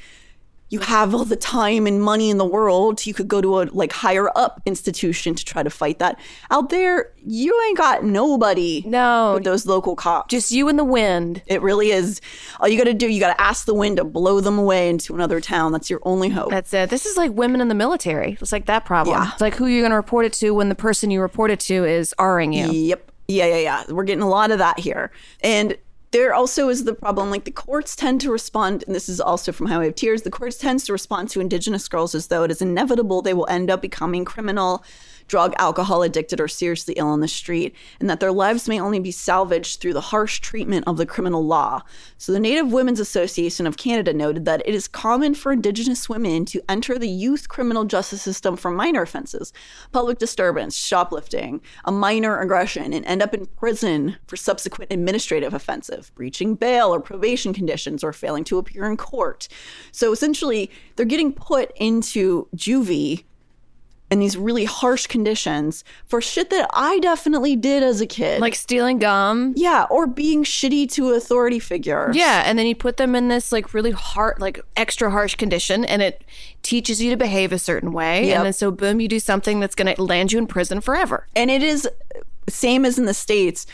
you have all the time and money in the world you could go to a like higher up institution to try to fight that out there you ain't got nobody No. those local cops Just you and the wind. it really is all you got to do you got to ask the wind to blow them away into another town that's your only hope That's it. This is like women in the military. It's like that problem. Yeah. It's like who you're going to report it to when the person you report it to is R-ing you. Yep. Yeah, yeah, yeah. We're getting a lot of that here. And there also is the problem like the courts tend to respond and this is also from highway of tears the courts tends to respond to indigenous girls as though it is inevitable they will end up becoming criminal drug alcohol addicted or seriously ill on the street and that their lives may only be salvaged through the harsh treatment of the criminal law. So the native women's association of canada noted that it is common for indigenous women to enter the youth criminal justice system for minor offenses public disturbance shoplifting a minor aggression and end up in prison for subsequent administrative offensive breaching bail or probation conditions or failing to appear in court. So essentially they're getting put into juvie in these really harsh conditions for shit that I definitely did as a kid. Like stealing gum. yeah, or being shitty to authority figures. Yeah, and then you put them in this like really hard, like extra harsh condition, and it teaches you to behave a certain way. Yep. And then so boom, you do something that's going to land you in prison forever. And it is same as in the states.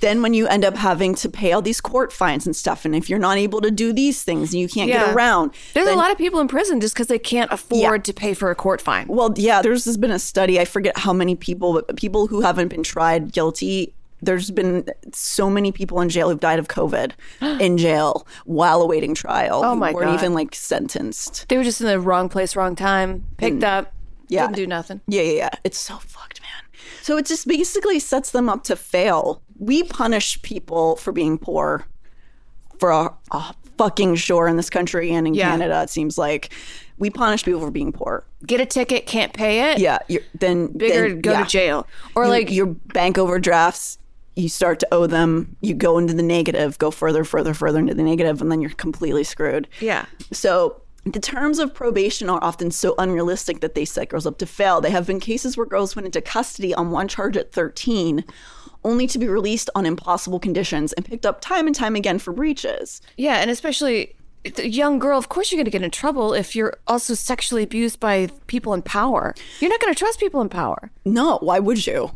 Then when you end up having to pay all these court fines and stuff, and if you're not able to do these things, and you can't Yeah. get around. There's a lot of people in prison just because they can't afford to pay for a court fine. Well, yeah, there's been a study. I forget how many people, but people who haven't been tried guilty. There's been so many people in jail who've died of COVID (gasps) in jail while awaiting trial. Oh my weren't God. even like sentenced. They were just in the wrong place, wrong time, picked mm. up, yeah. didn't do nothing. Yeah, yeah, yeah. It's so fucked, man. So it just basically sets them up to fail. We punish people for being poor for a, a fucking sure in this country and in Yeah. Canada. It seems like we punish people for being poor. Get a ticket, can't pay it. Yeah, you're, then Bigger, then, go yeah. to jail. Or You- like your bank overdrafts. You start to owe them. You go into the negative. Go further, further, further into the negative, and then you're completely screwed. yeah. So the terms of probation are often so unrealistic that they set girls up to fail. There have been cases where girls went into custody on one charge at 13, only to be released on impossible conditions and picked up time and time again for breaches. Yeah, and especially a young girl, of course you're going to get in trouble if you're also sexually abused by people in power. You're not going to trust people in power. No, why would you?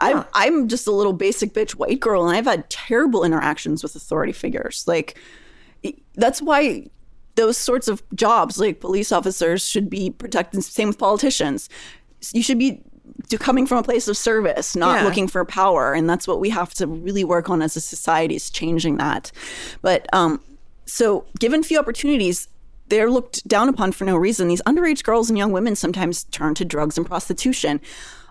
I'm I'm just a little basic bitch white girl, and I've had terrible interactions with authority figures. Like that's why those sorts of jobs, like police officers, should be protected. Same with politicians. You should be to coming from a place of service, not Yeah. looking for power, and that's what we have to really work on as a society is changing that. But um, so given few opportunities. They're looked down upon for no reason. These underage girls and young women sometimes turn to drugs and prostitution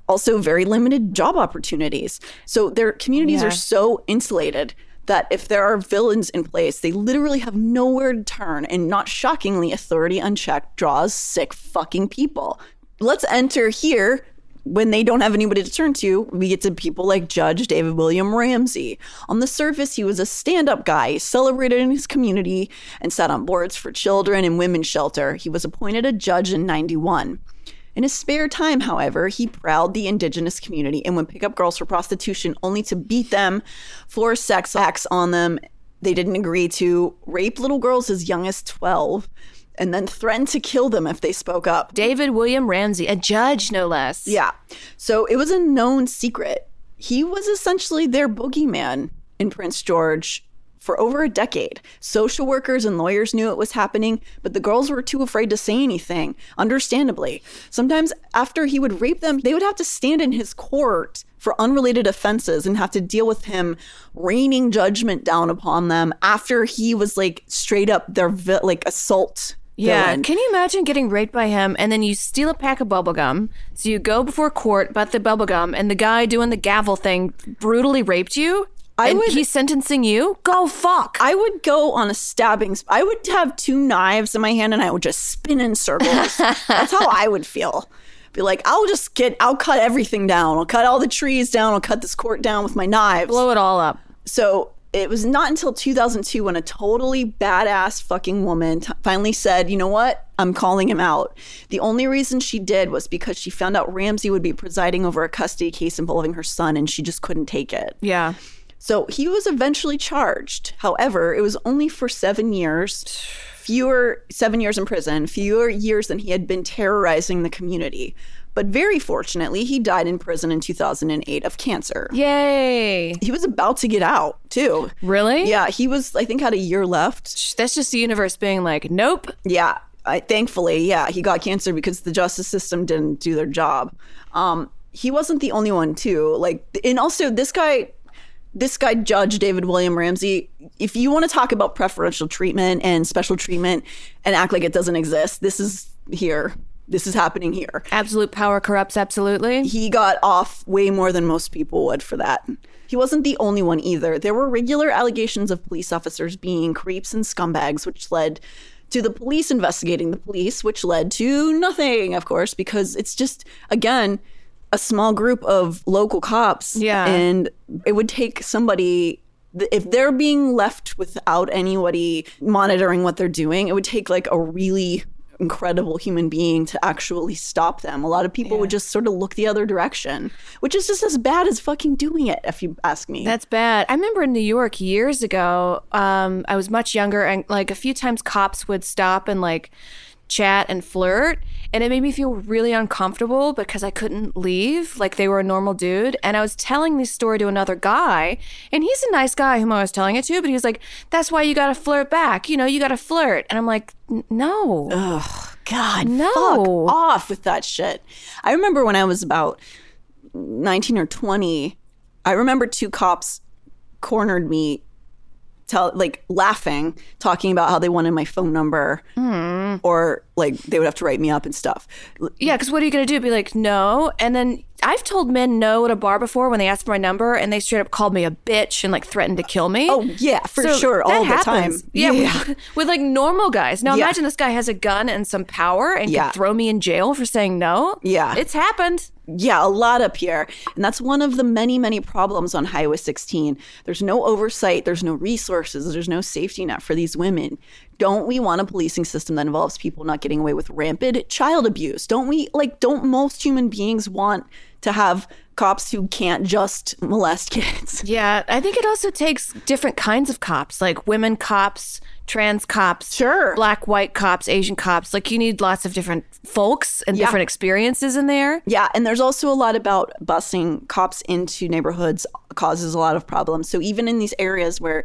also very limited job opportunities. So their communities Yeah. are so insulated that if there are villains in place, they literally have nowhere to turn. And not shockingly, authority unchecked draws sick fucking people. Let's enter here. When they don't have anybody to turn to, we get to people like Judge David William Ramsay. On the surface, he was a stand up guy, celebrated in his community, and sat on boards for children and women's shelter. He was appointed a judge in 91. In his spare time, however, he prowled the indigenous community and would pick up girls for prostitution only to beat them, force sex acts on them they didn't agree to, rape little girls as young as 12, and then threatened to kill them if they spoke up. David William Ramsay, a judge, no less. Yeah. So it was a known secret. He was essentially their boogeyman in Prince George for over a decade. Social workers and lawyers knew it was happening, but the girls were too afraid to say anything, understandably. Sometimes after he would rape them, they would have to stand in his court for unrelated offenses and have to deal with him raining judgment down upon them after he was like straight up their vi- like assault Yeah. villain. Can you imagine getting raped by him and then you steal a pack of bubblegum? So you go before court about the bubblegum and the guy doing the gavel thing brutally raped you? I and would- he's sentencing you? Go fuck. I would go on a stabbing. Sp- I would have two knives in my hand and I would just spin in circles. (laughs) That's how I would feel. Be like, I'll just get, I'll cut everything down. I'll cut all the trees down. I'll cut this court down with my knives. Blow it all up. So it was not until 2002 when a totally badass fucking woman t- finally said, you know what? I'm calling him out. The only reason she did was because she found out Ramsay would be presiding over a custody case involving her son and she just couldn't take it. Yeah. So he was eventually charged. However, it was only for seven years, fewer, seven years in prison, fewer years than he had been terrorizing the community. But very fortunately, he died in prison in 2008 of cancer. Yay. He was about to get out, too. Really? Yeah, he was, I think, had a year left. That's just the universe being like, nope. Yeah, I, thankfully, yeah, he got cancer because the justice system didn't do their job. Um, he wasn't the only one, too. Like, and also this guy, this guy, Judge David William Ramsay. If you want to talk about preferential treatment and special treatment and act like it doesn't exist, this is here. This is happening here. Absolute power corrupts absolutely. He got off way more than most people would for that. He wasn't the only one either. There were regular allegations of police officers being creeps and scumbags, which led to the police investigating the police, which led to nothing, of course, because it's just, again, a small group of local cops. Yeah. And it would take somebody. If they're being left without anybody monitoring what they're doing, it would take like a really incredible human being to actually stop them. A lot of people would just sort of look the other direction, which is just as bad as fucking doing it, if you ask me. That's bad. I remember in New York years ago, um, I was much younger, and like a few times cops would stop and like chat and flirt. And it made me feel really uncomfortable because I couldn't leave like they were a normal dude. And I was telling this story to another guy, and he's a nice guy whom I was telling it to, but he was like, That's why you gotta flirt back. You know, you gotta flirt. And I'm like, "N- No. God, No. fuck off with that shit. I remember when I was about 19 or 20, I remember two cops cornered me tell like laughing talking about how they wanted my phone number hmm. or like they would have to write me up and stuff Yeah, because what are you going to do? Be like, no. And then I've told men no at a bar before when they asked for my number and they straight up called me a bitch and like threatened to kill me. oh yeah for So sure all the happens. time Yeah, With, (laughs) with like normal guys. Now Yeah. imagine this guy has a gun and some power and Yeah. could throw me in jail for saying no. Yeah. It's happened. Yeah, a lot up here. And that's one of the many, many problems on Highway 16. There's no oversight, there's no resources, there's no safety net for these women. Don't we want a policing system that involves people not getting away with rampant child abuse? Don't we, like, don't most human beings want to have cops who can't just molest (laughs) kids? Yeah, I think it also takes different kinds of cops, like women cops, trans cops, Sure. black, white cops, Asian cops. Like you need lots of different folks and Yeah. different experiences in there. Yeah, and there's also a lot about busing cops into neighborhoods causes a lot of problems. So even in these areas where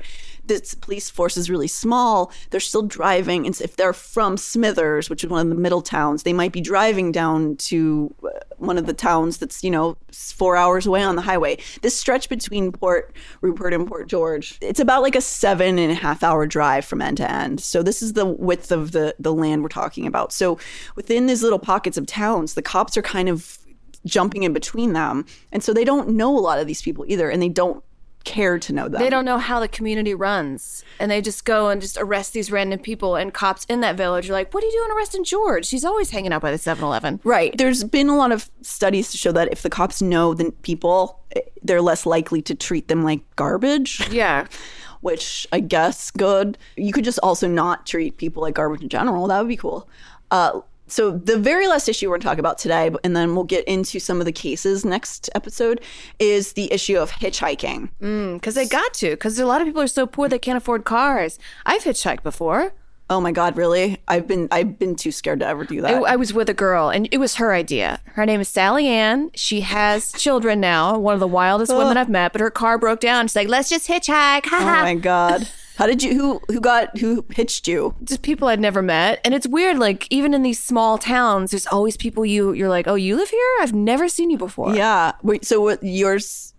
this police force is really small, they're still driving. And if they're from Smithers, which is one of the middle towns, they might be driving down to uh, one of the towns that's you know four hours away on the highway. This stretch between Port Rupert and Port George, it's about like a seven and a half hour drive from end to end. So this is the width of the the land we're talking about. So within these little pockets of towns, the cops are kind of jumping in between them. And so they don't know a lot of these people either, and they don't care to know them. They don't know how the community runs. And they just go and just arrest these random people. And cops in that village are like, What are you doing arresting George? She's always hanging out by the 7 Eleven. Right. There's been a lot of studies to show that if the cops know the people, eh, they're less likely to treat them like garbage, Yeah. (laughs) which I guess good. You could just also not treat people like garbage in general. That would be cool. Uh, so the very last issue we're going to talk about today, and then we'll get into some of the cases next episode, is the issue of hitchhiking. Mm, because they got to. Because a lot of people are so poor they can't afford cars. I've hitchhiked before. Oh my God, really? I've been I've been too scared to ever do that. I, I was with a girl, and it was her idea. Her name is Sally Ann. She has (laughs) children now, one of the wildest women I've met, but her car broke down. She's like, let's just hitchhike. (laughs) Oh my God. (laughs) How did you? Who who got who hitched you? Just people I'd never met. And it's weird, like, even in these small towns, there's always people you, you're like, oh, you live here? I've never seen you before. Yeah. Wait. So what? Yours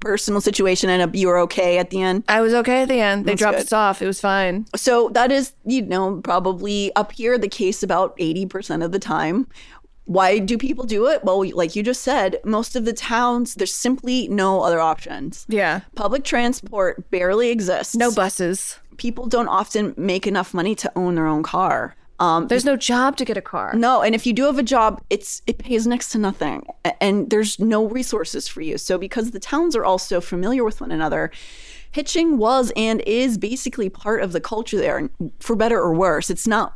personal situation ended up you were okay at the end. I was okay at the end. They That's dropped good. us off. It was fine. So that is you know probably up here the case about eighty percent of the time. Why do people do it? Well, like you just said, most of the towns there's simply no other options. Yeah. Public transport barely exists. No buses. people don't often make enough money to own their own car. Um, There's no job to get a car. No, and if you do have a job, it's it pays next to nothing, and there's no resources for you. So because the towns are all so familiar with one another, hitching was and is basically part of the culture there, for better or worse. It's not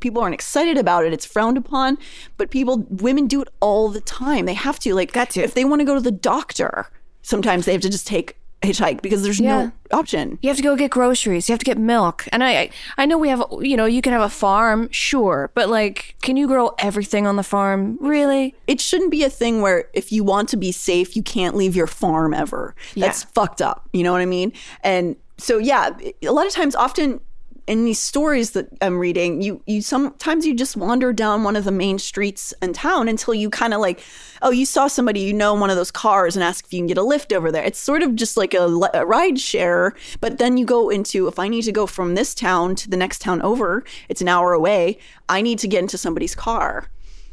people aren't excited about it; it's frowned upon. But people, women do it all the time. They have to like Got to. if they want to go to the doctor. Sometimes they have to just take a hitchhike because there's Yeah. no option. You have to go get groceries. You have to get milk. And I, I, I know we have, you know, you can have a farm, sure, but like, can you grow everything on the farm? Really? it shouldn't be a thing where if you want to be safe, you can't leave your farm ever. That's fucked up. You know what I mean? And so, yeah, a lot of times, often in these stories that I'm reading, you you sometimes you just wander down one of the main streets in town until you kind of like, oh, you saw somebody you know in one of those cars and ask if you can get a lift over there. It's sort of just like a, a ride share, but then you go into if I need to go from this town to the next town over, it's an hour away. I need to get into somebody's car.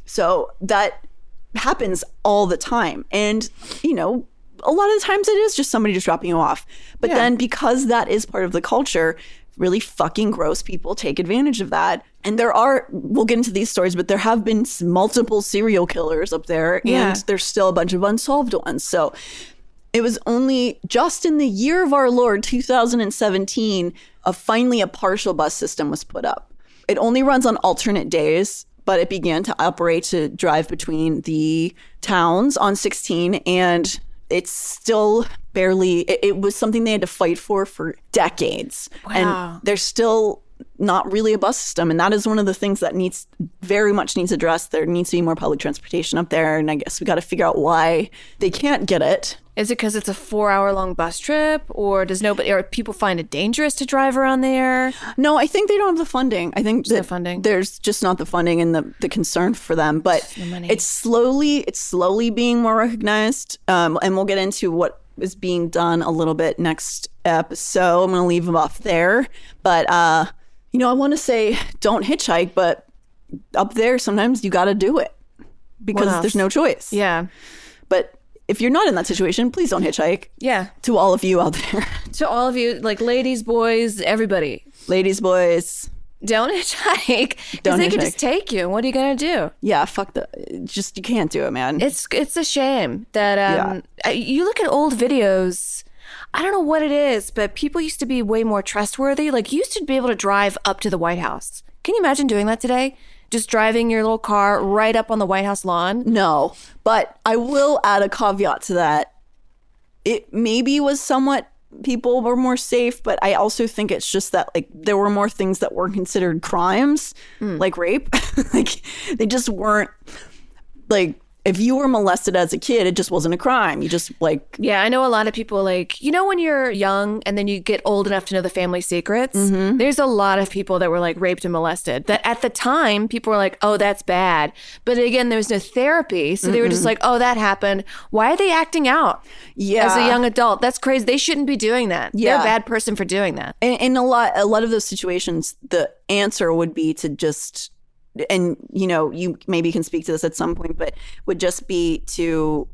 So that happens all the time. And, you know, a lot of the times it is just somebody just dropping you off. But then because that is part of the culture, really fucking gross people take advantage of that. And there are, we'll get into these stories, but there have been multiple serial killers up there, Yeah. and there's still a bunch of unsolved ones. So it was only just in the year of our Lord, 2017, a finally a partial bus system was put up. It only runs on alternate days, but it began to operate to drive between the towns on 16 and it's still barely it, it was something they had to fight for for decades. Wow. and there's still not really a bus system. And that is one of the things that needs very much needs addressed. There needs to be more public transportation up there. And i guess we got to figure out why they can't get it Is it because it's a four hour long bus trip, or does nobody, or people find it dangerous to drive around there? No, I think they don't have the funding. I think that funding. There's just not the funding and the, the concern for them. But money. it's slowly it's slowly being more recognized. Um, and we'll get into what is being done a little bit next episode. I'm gonna leave them off there. But uh, you know, I want to say don't hitchhike, but up there sometimes you got to do it because there's no choice. Yeah. But if you're not in that situation, please don't hitchhike. Yeah. To all of you out there, To all of you, like ladies, boys, everybody, ladies, boys, don't hitchhike because they can hitchhike. just take you. What are you gonna do? yeah, fuck the, just you can't do it, man. It's it's a shame that um uh, you look at old videos. I don't know what it is, but people used to be way more trustworthy. Like you used to be able to drive up to the White House. Can you imagine doing that today? Just driving your little car right up on the White House lawn. No, but I will add a caveat to that. It maybe was somewhat people were more safe, but I also think it's just that like there were more things that were considered crimes, mm. like rape. (laughs) like they just weren't like if you were molested as a kid, it just wasn't a crime. You just like Yeah, I know a lot of people like, you know, when you're young and then you get old enough to know the family secrets, Mm-hmm. there's a lot of people that were like raped and molested that at the time people were like, oh, that's bad. But again, there was no therapy. So they were just like, oh, that happened. Why are they acting out yeah. as a young adult? That's crazy. They shouldn't be doing that. They're Yeah. a bad person for doing that. in, in a lot a lot of those situations the answer would be to just and you know you maybe can speak to this at some point but would just be to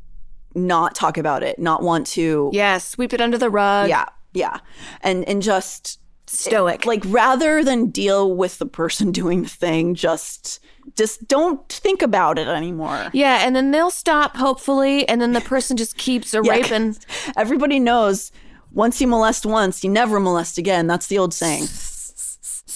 not talk about it not want to Yeah, sweep it under the rug. yeah yeah and and just Stoic. Eh, like rather than deal with the person (laughs) doing the thing just just don't think about it anymore yeah, and then they'll stop, hopefully, and then the person just keeps a (laughs) Yeah, raping. (laughs) everybody knows once you molest once you never molest again that's the old saying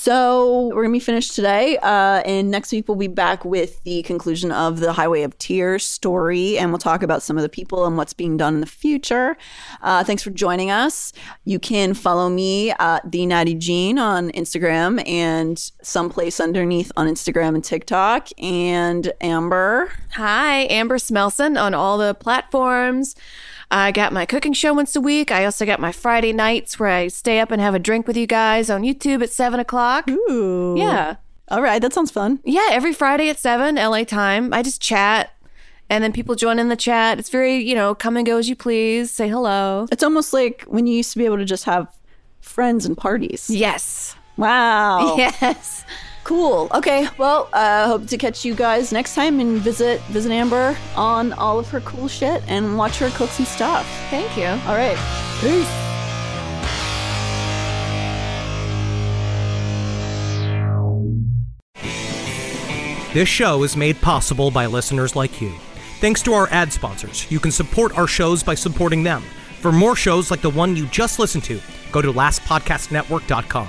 so we're gonna be finished today uh, and next week we'll be back with the conclusion of the highway of tears story and we'll talk about some of the people and what's being done in the future. Uh, thanks for joining us. You can follow me at the natty jean on instagram and someplace underneath on instagram and tiktok and amber. Hi, Amber Smelson on all the platforms. I got my cooking show once a week. I also got my Friday nights where I stay up and have a drink with you guys on YouTube at seven o'clock. Ooh. Yeah. all right that sounds fun Yeah, every Friday at seven, LA time. I just chat and then people join in the chat. It's very, you know, come and go as you please. Say hello. It's almost like when you used to be able to just have friends and parties. Yes. Wow. (laughs) Yes. Cool. Okay. Well, uh, hope to catch you guys next time and visit visit Amber on all of her cool shit and watch her cook some stuff. Thank you. All right. Peace. This show is made possible by listeners like you. Thanks to our ad sponsors, you can support our shows by supporting them. For more shows like the one you just listened to, go to lastpodcastnetwork.com.